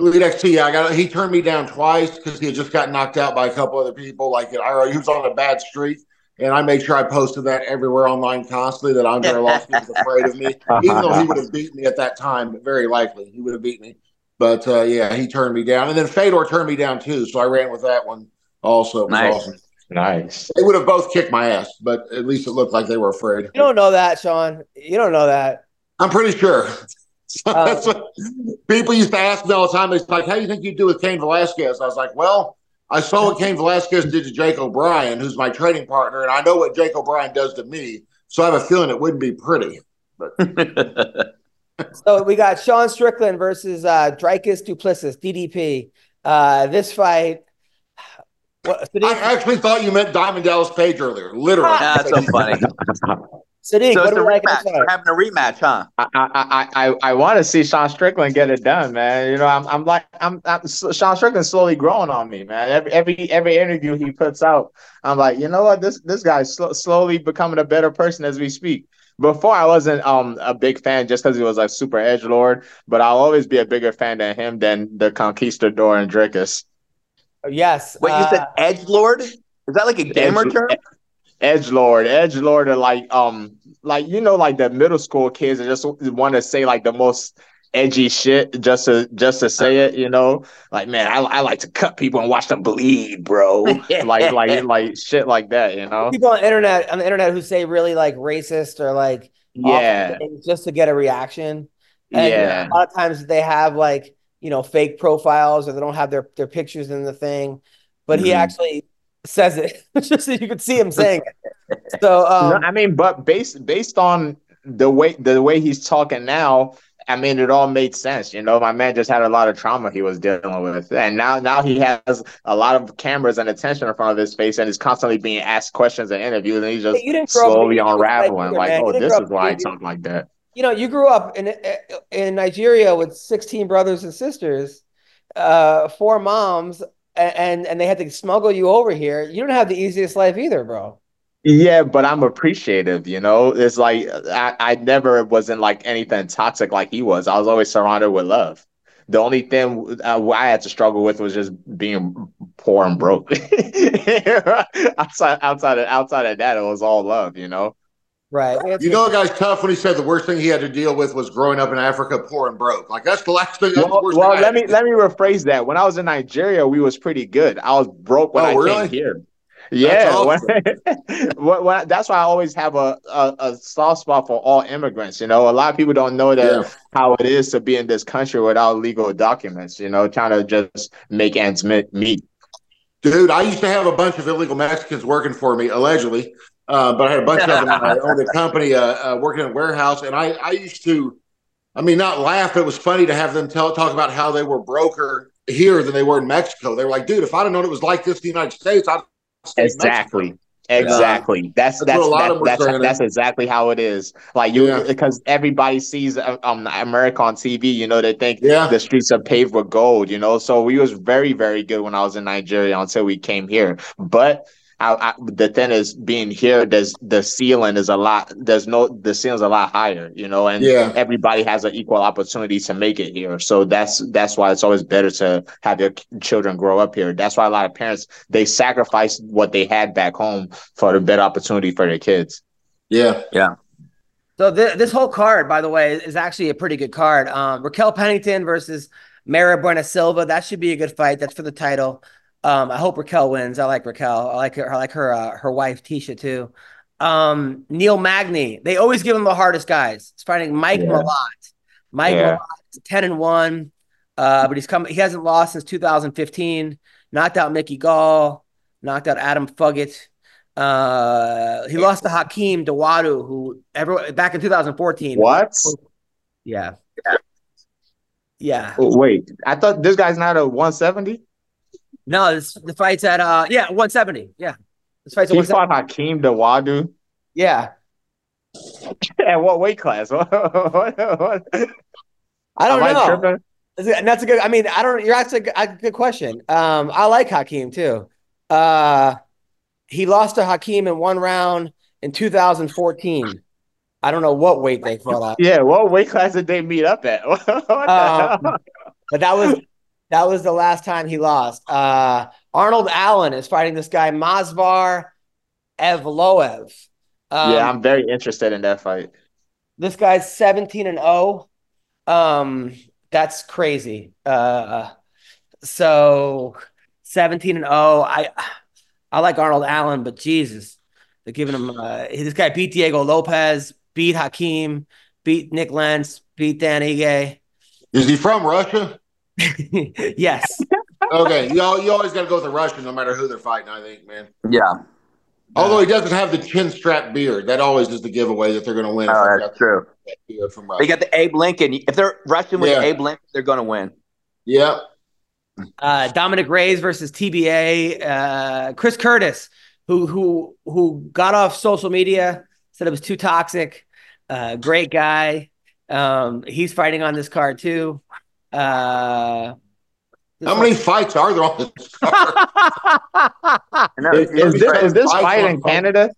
Elite XT? Yeah, I got. He turned me down twice because he had just got knocked out by a couple other people. Like I, he was on a bad streak, and I made sure I posted that everywhere online constantly that Andre Arlovsky was afraid of me, <laughs> even though he would have beat me at that time. Very likely, he would have beat me. But uh, yeah, he turned me down, and then Fedor turned me down too. So I ran with that one also. It was Nice. awesome. Nice. They would have both kicked my ass, but at least it looked like they were afraid. you don't know that, Sean. You don't know that. I'm pretty sure. <laughs> That's what people used to ask me all the time. It's like, how do you think you do with Cain Velasquez? I was like, well, I saw what Cain Velasquez did to Jake O'Brien, who's my training partner, and I know what Jake O'Brien does to me. So I have a feeling it wouldn't be pretty. <laughs> So we got Sean Strickland versus uh, Dricus du Plessis, DDP. Uh, this fight. What, I actually thought you meant Diamond Dallas Page earlier. Literally. That's so funny. <laughs> Sodiq, so what it's do a we like in rematch. We're having a rematch, huh? I I I I, I want to see Sean Strickland get it done, man. You know, I'm I'm like I'm, I'm Sean Strickland's slowly growing on me, man. Every every every interview he puts out, I'm like, you know what, this this guy's sl- slowly becoming a better person as we speak. Before I wasn't um a big fan just because he was like super edge lord, but I'll always be a bigger fan than him than the Conquistador and Dricus. Yes. Wait, you said Edge Lord? Is that like a gamer Edge- term? Edge Lord, Edge Lord are like um like you know like the middle school kids that just want to say like the most edgy shit just to just to say it, you know. Like man, I, I like to cut people and watch them bleed, bro. <laughs> like like like shit like that, you know. People on the internet on the internet who say really like racist or like Yeah. just to get a reaction. And Yeah. a lot of times they have like you know fake profiles or they don't have their their pictures in the thing, but he Mhm. actually says it <laughs> just so you could see him saying it. So um, No, I mean, but based based on the way the way he's talking now, I mean, it all made sense. You know, my man just had a lot of trauma he was dealing with, and now now he has a lot of cameras and attention in front of his face, and he's constantly being asked questions and interviews, and he's just you didn't grow up slowly in Egypt like unraveling. Like, oh, this is why I talk like that. You know, you grew up in in Nigeria with 16 brothers and sisters, uh, four moms, and and they had to smuggle you over here. You don't have the easiest life either, bro. Yeah, but I'm appreciative, you know. It's like I, I never wasn't like anything toxic like he was. I was always surrounded with love. The only thing uh, I had to struggle with was just being poor and broke. <laughs> outside, outside of outside of that, it was all love, you know. Right. You know, a guy's tough when he said the worst thing he had to deal with was growing up in Africa, poor and broke. Like that's the last thing. That's the Well, worst well thing let me let me rephrase that. When I was in Nigeria, we was pretty good. I was broke when Oh, I really? came here. Yeah, That's when, when, when- that's why I always have a, a, a soft spot for all immigrants. You know, a lot of people don't know that Yeah. how it is to be in this country without legal documents. You know, trying to just make ends meet. meet. Dude, I used to have a bunch of illegal Mexicans working for me, allegedly. Uh, but I had a bunch of them. I owned a company uh, uh, working in a warehouse, and I, I used to, I mean, not laugh. but It was funny to have them tell talk about how they were broker here than they were in Mexico. They were like, dude, if I'd have known it was like this in the United States, I'd. Exactly. Exactly. That's That's that's what a lot that's of that's, that's exactly how it is. Like you, because everybody sees um America on TV. You know, they think yeah. the streets are paved with gold. You know, so we was very very good when I was in Nigeria until we came here. But I, I, the thing is, being here, there's the ceiling is a lot. There's no the ceiling's a lot higher, you know, and Yeah. everybody has an equal opportunity to make it here. So that's that's why it's always better to have your children grow up here. That's why a lot of parents they sacrifice what they had back home for the better opportunity for their kids. Yeah, yeah. So th- this whole card, by the way, is actually a pretty good card. Um, Raquel Pennington versus Mayra Bueno Silva. That should be a good fight. That's for the title. Um, I hope Raquel wins. I like Raquel. I like her. I like her. Uh, her wife Tisha too. Um, Neil Magny. They always give him the hardest guys. It's fighting Mike Yeah. Malott. Mike Yeah. Malott ten and one. Uh, but he's come. He hasn't lost since 2015. Knocked out Mickey Gall. Knocked out Adam Fugitt. Uh, he lost to Hakeem Dawodu, who ever back in 2014. What? Yeah. Yeah. Oh, wait, I thought this guy's not a 170. No, this, the fight's at uh yeah, 170. Yeah. This fight's at He 170. fought Hakeem Dawodu. Yeah. <laughs> At what weight class? <laughs> What- what- what- I don't Am know. And that's a good I mean, I don't you're asking a good, question. Um I like Hakeem too. Uh he lost to Hakeem in one round in 2014. I don't know what weight they fought at. Yeah, what weight class did they meet up at? <laughs> What the Um, hell? but that was that was the last time he lost. Uh, Arnold Allen is fighting this guy Movsar Evloev. Um, yeah, I'm very interested in that fight. this guy's 17 and 0. Um, that's crazy. Uh, so 17 and 0. I I like Arnold Allen, but Jesus, they're giving him. Uh, this guy beat Diego Lopes, beat Hakeem, beat Nik Lentz, beat Dan Ige. is he from Russia? <laughs> yes. Okay, you, al- you always got to go with the Russian, no matter who they're fighting. I think, man. Yeah. Although he doesn't have the chin strap beard, that always is the giveaway that they're going to win. if Oh, they've got true. that from Russia. They got the Abe Lincoln. If they're rushing with Yeah. Abe Lincoln, they're going to win. Yep. uh, Dominick Reyes versus TBA. Uh, Chris Curtis, who who who got off social media, said it was too toxic. Uh, great guy. Um, he's fighting on this card too. Uh, How many fights are there on this <laughs> Is, is this, is this fight in Canada?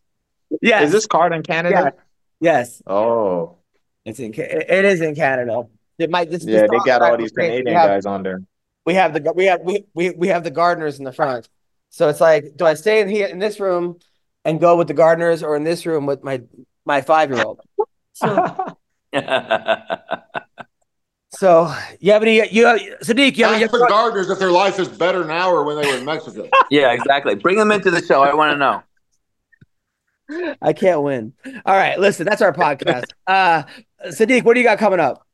Yes. Is this card in Canada? Yes. Oh. It's in. It is in Canada. It might. This, Yeah, this they got all these was. Canadian have- guys on there. We have the we have we, we we have the gardeners in the front. So it's like, do I stay in here in this room and go with the gardeners, or in this room with my my five year old? So, <laughs> <laughs> so you have any? You have, Sodiq? You have, you Ask the gardeners if their life is better now or when they were in Mexico. <laughs> yeah, exactly. Bring them into the show. I want to know. I can't win. All right, listen, that's our podcast. <laughs> Uh, Sodiq, what do you got coming up?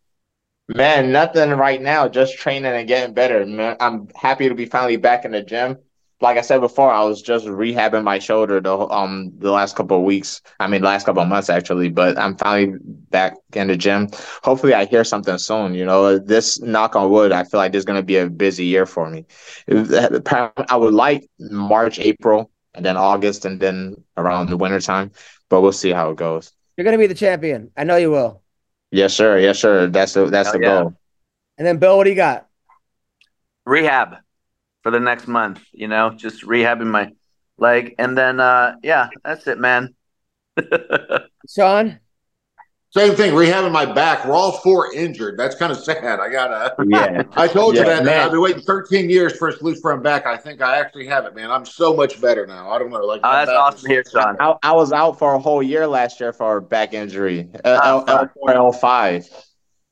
Man, nothing right now. Just training and getting better. Man, I'm happy to be finally back in the gym. Like I said before, I was just rehabbing my shoulder the um the last couple of weeks. I mean, last couple of months actually. But I'm finally back in the gym. Hopefully, I hear something soon. You know, this knock on wood. I feel like this is gonna be a busy year for me. I would like March, April, and then August, and then around the wintertime. But we'll see how it goes. You're gonna be the champion. I know you will. Yes, sir. Yes, sir. That's the that's Hell the yeah. goal. And then Bill, what do you got? Rehab for the next month. You know, just rehabbing my leg, and then uh yeah, that's it, man. <laughs> Sean? Same thing, rehabbing my back. We're all four injured. That's kind of sad. I gotta. Yeah. <laughs> I told you that, man. man. I've been waiting 13 years for a loose front back. I think I actually have it, man. I'm so much better now. I don't know. Like, Oh, that's back awesome here, Sean. I, I was out for a whole year last year for a back injury. L Oh, four L five.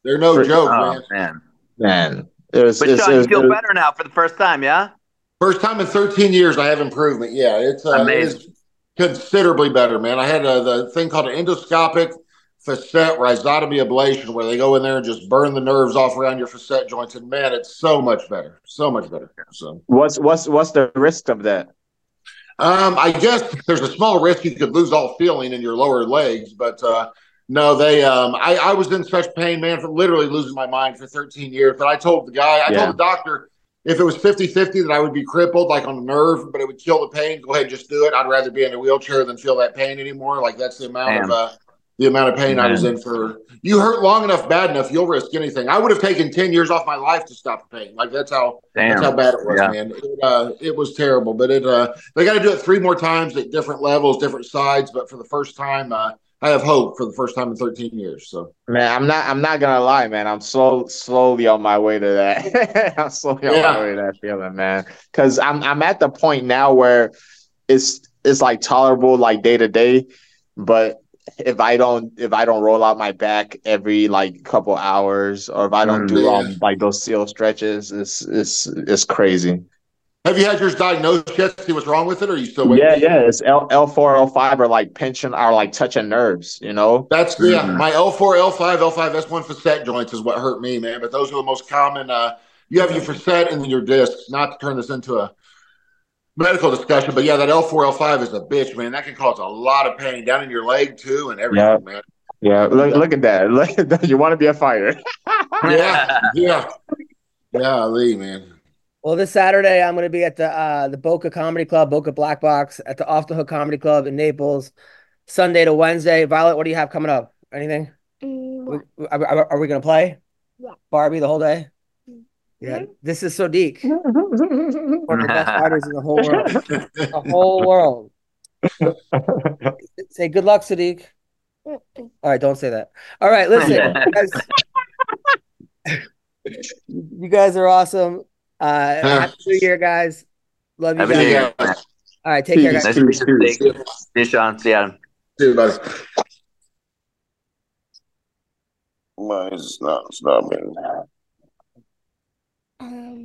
They're no For- joke, Oh man. man. Man, it was. But it's- Sean, it you feel it better now for the first time, yeah? First time in 13 years I have improvement. Yeah, it's uh, it Amazing. is considerably better, man. I had uh, the thing called an endoscopic facet rhizotomy ablation, where they go in there and just burn the nerves off around your facet joints, and man, it's so much better, so much better. So, What's what's what's the risk of that? um, I guess there's a small risk you could lose all feeling in your lower legs, but uh, no, they. Um, I, I was in such pain, man, from literally losing my mind for 13 years. But I told the guy, I Yeah. told the doctor, if it was 50 50 that I would be crippled, like on a nerve, but it would kill the pain, go ahead and just do it. I'd rather be in a wheelchair than feel that pain anymore. Like that's the amount of uh, The amount of pain I was in for you hurt long enough, bad enough, you'll risk anything. I would have taken ten years off my life to stop the pain. Like that's how that's how bad it was, Yeah. man. It, uh, it was terrible, but it uh, they got to do it three more times at different levels, different sides. But for the first time, uh, I have hope for the first time in 13 years. So Man, I'm not. I'm not gonna lie, man. I'm slow, slowly on my way to that. <laughs> I'm slowly on my way to that feeling, man. Because I'm, I'm at the point now where it's, it's like tolerable, like day to day. But if I don't, if I don't roll out my back every like couple hours, or if I don't Mm, do yeah. um like those seal stretches, it's, it's, it's crazy. Have you had yours diagnosed yet? See what's wrong with it, or are you still waiting? Yeah, yeah. It's L L four L five are like pinching, are like touching nerves. You know. That's yeah. Mhm. My L four, L five, L five S one facet joints is what hurt me, man. But those are the most common. Uh, you have your facet and then your discs. Not to turn this into a medical discussion, but yeah, that L four, L five is a bitch, man. That can cause a lot of pain down in your leg too, and everything, Yeah. man. Yeah. Look, look at that. <laughs> Look at that. You want to be a fighter. <laughs> Yeah, yeah, yeah, Lee, man. Well, this Saturday I'm going to be at the uh, the Boca Comedy Club, Boca Black Box, at the Off the Hook Comedy Club in Naples. Sunday to Wednesday. Violet, what do you have coming up? Anything? We- Are, are- are we going to play? Yeah. Barbie the whole day. Yeah, this is Sodiq, <laughs> one of the best fighters in the whole world. <laughs> The whole world. Say good luck, Sodiq. All right, don't say that. All right, listen, <laughs> you guys, you guys are awesome. Uh, happy New Year, guys. Love you Happy guys. New Year. All right, take care, Nice guys. to meet you. See you, Sean. See ya. See you, buddy. Mine's not stopping.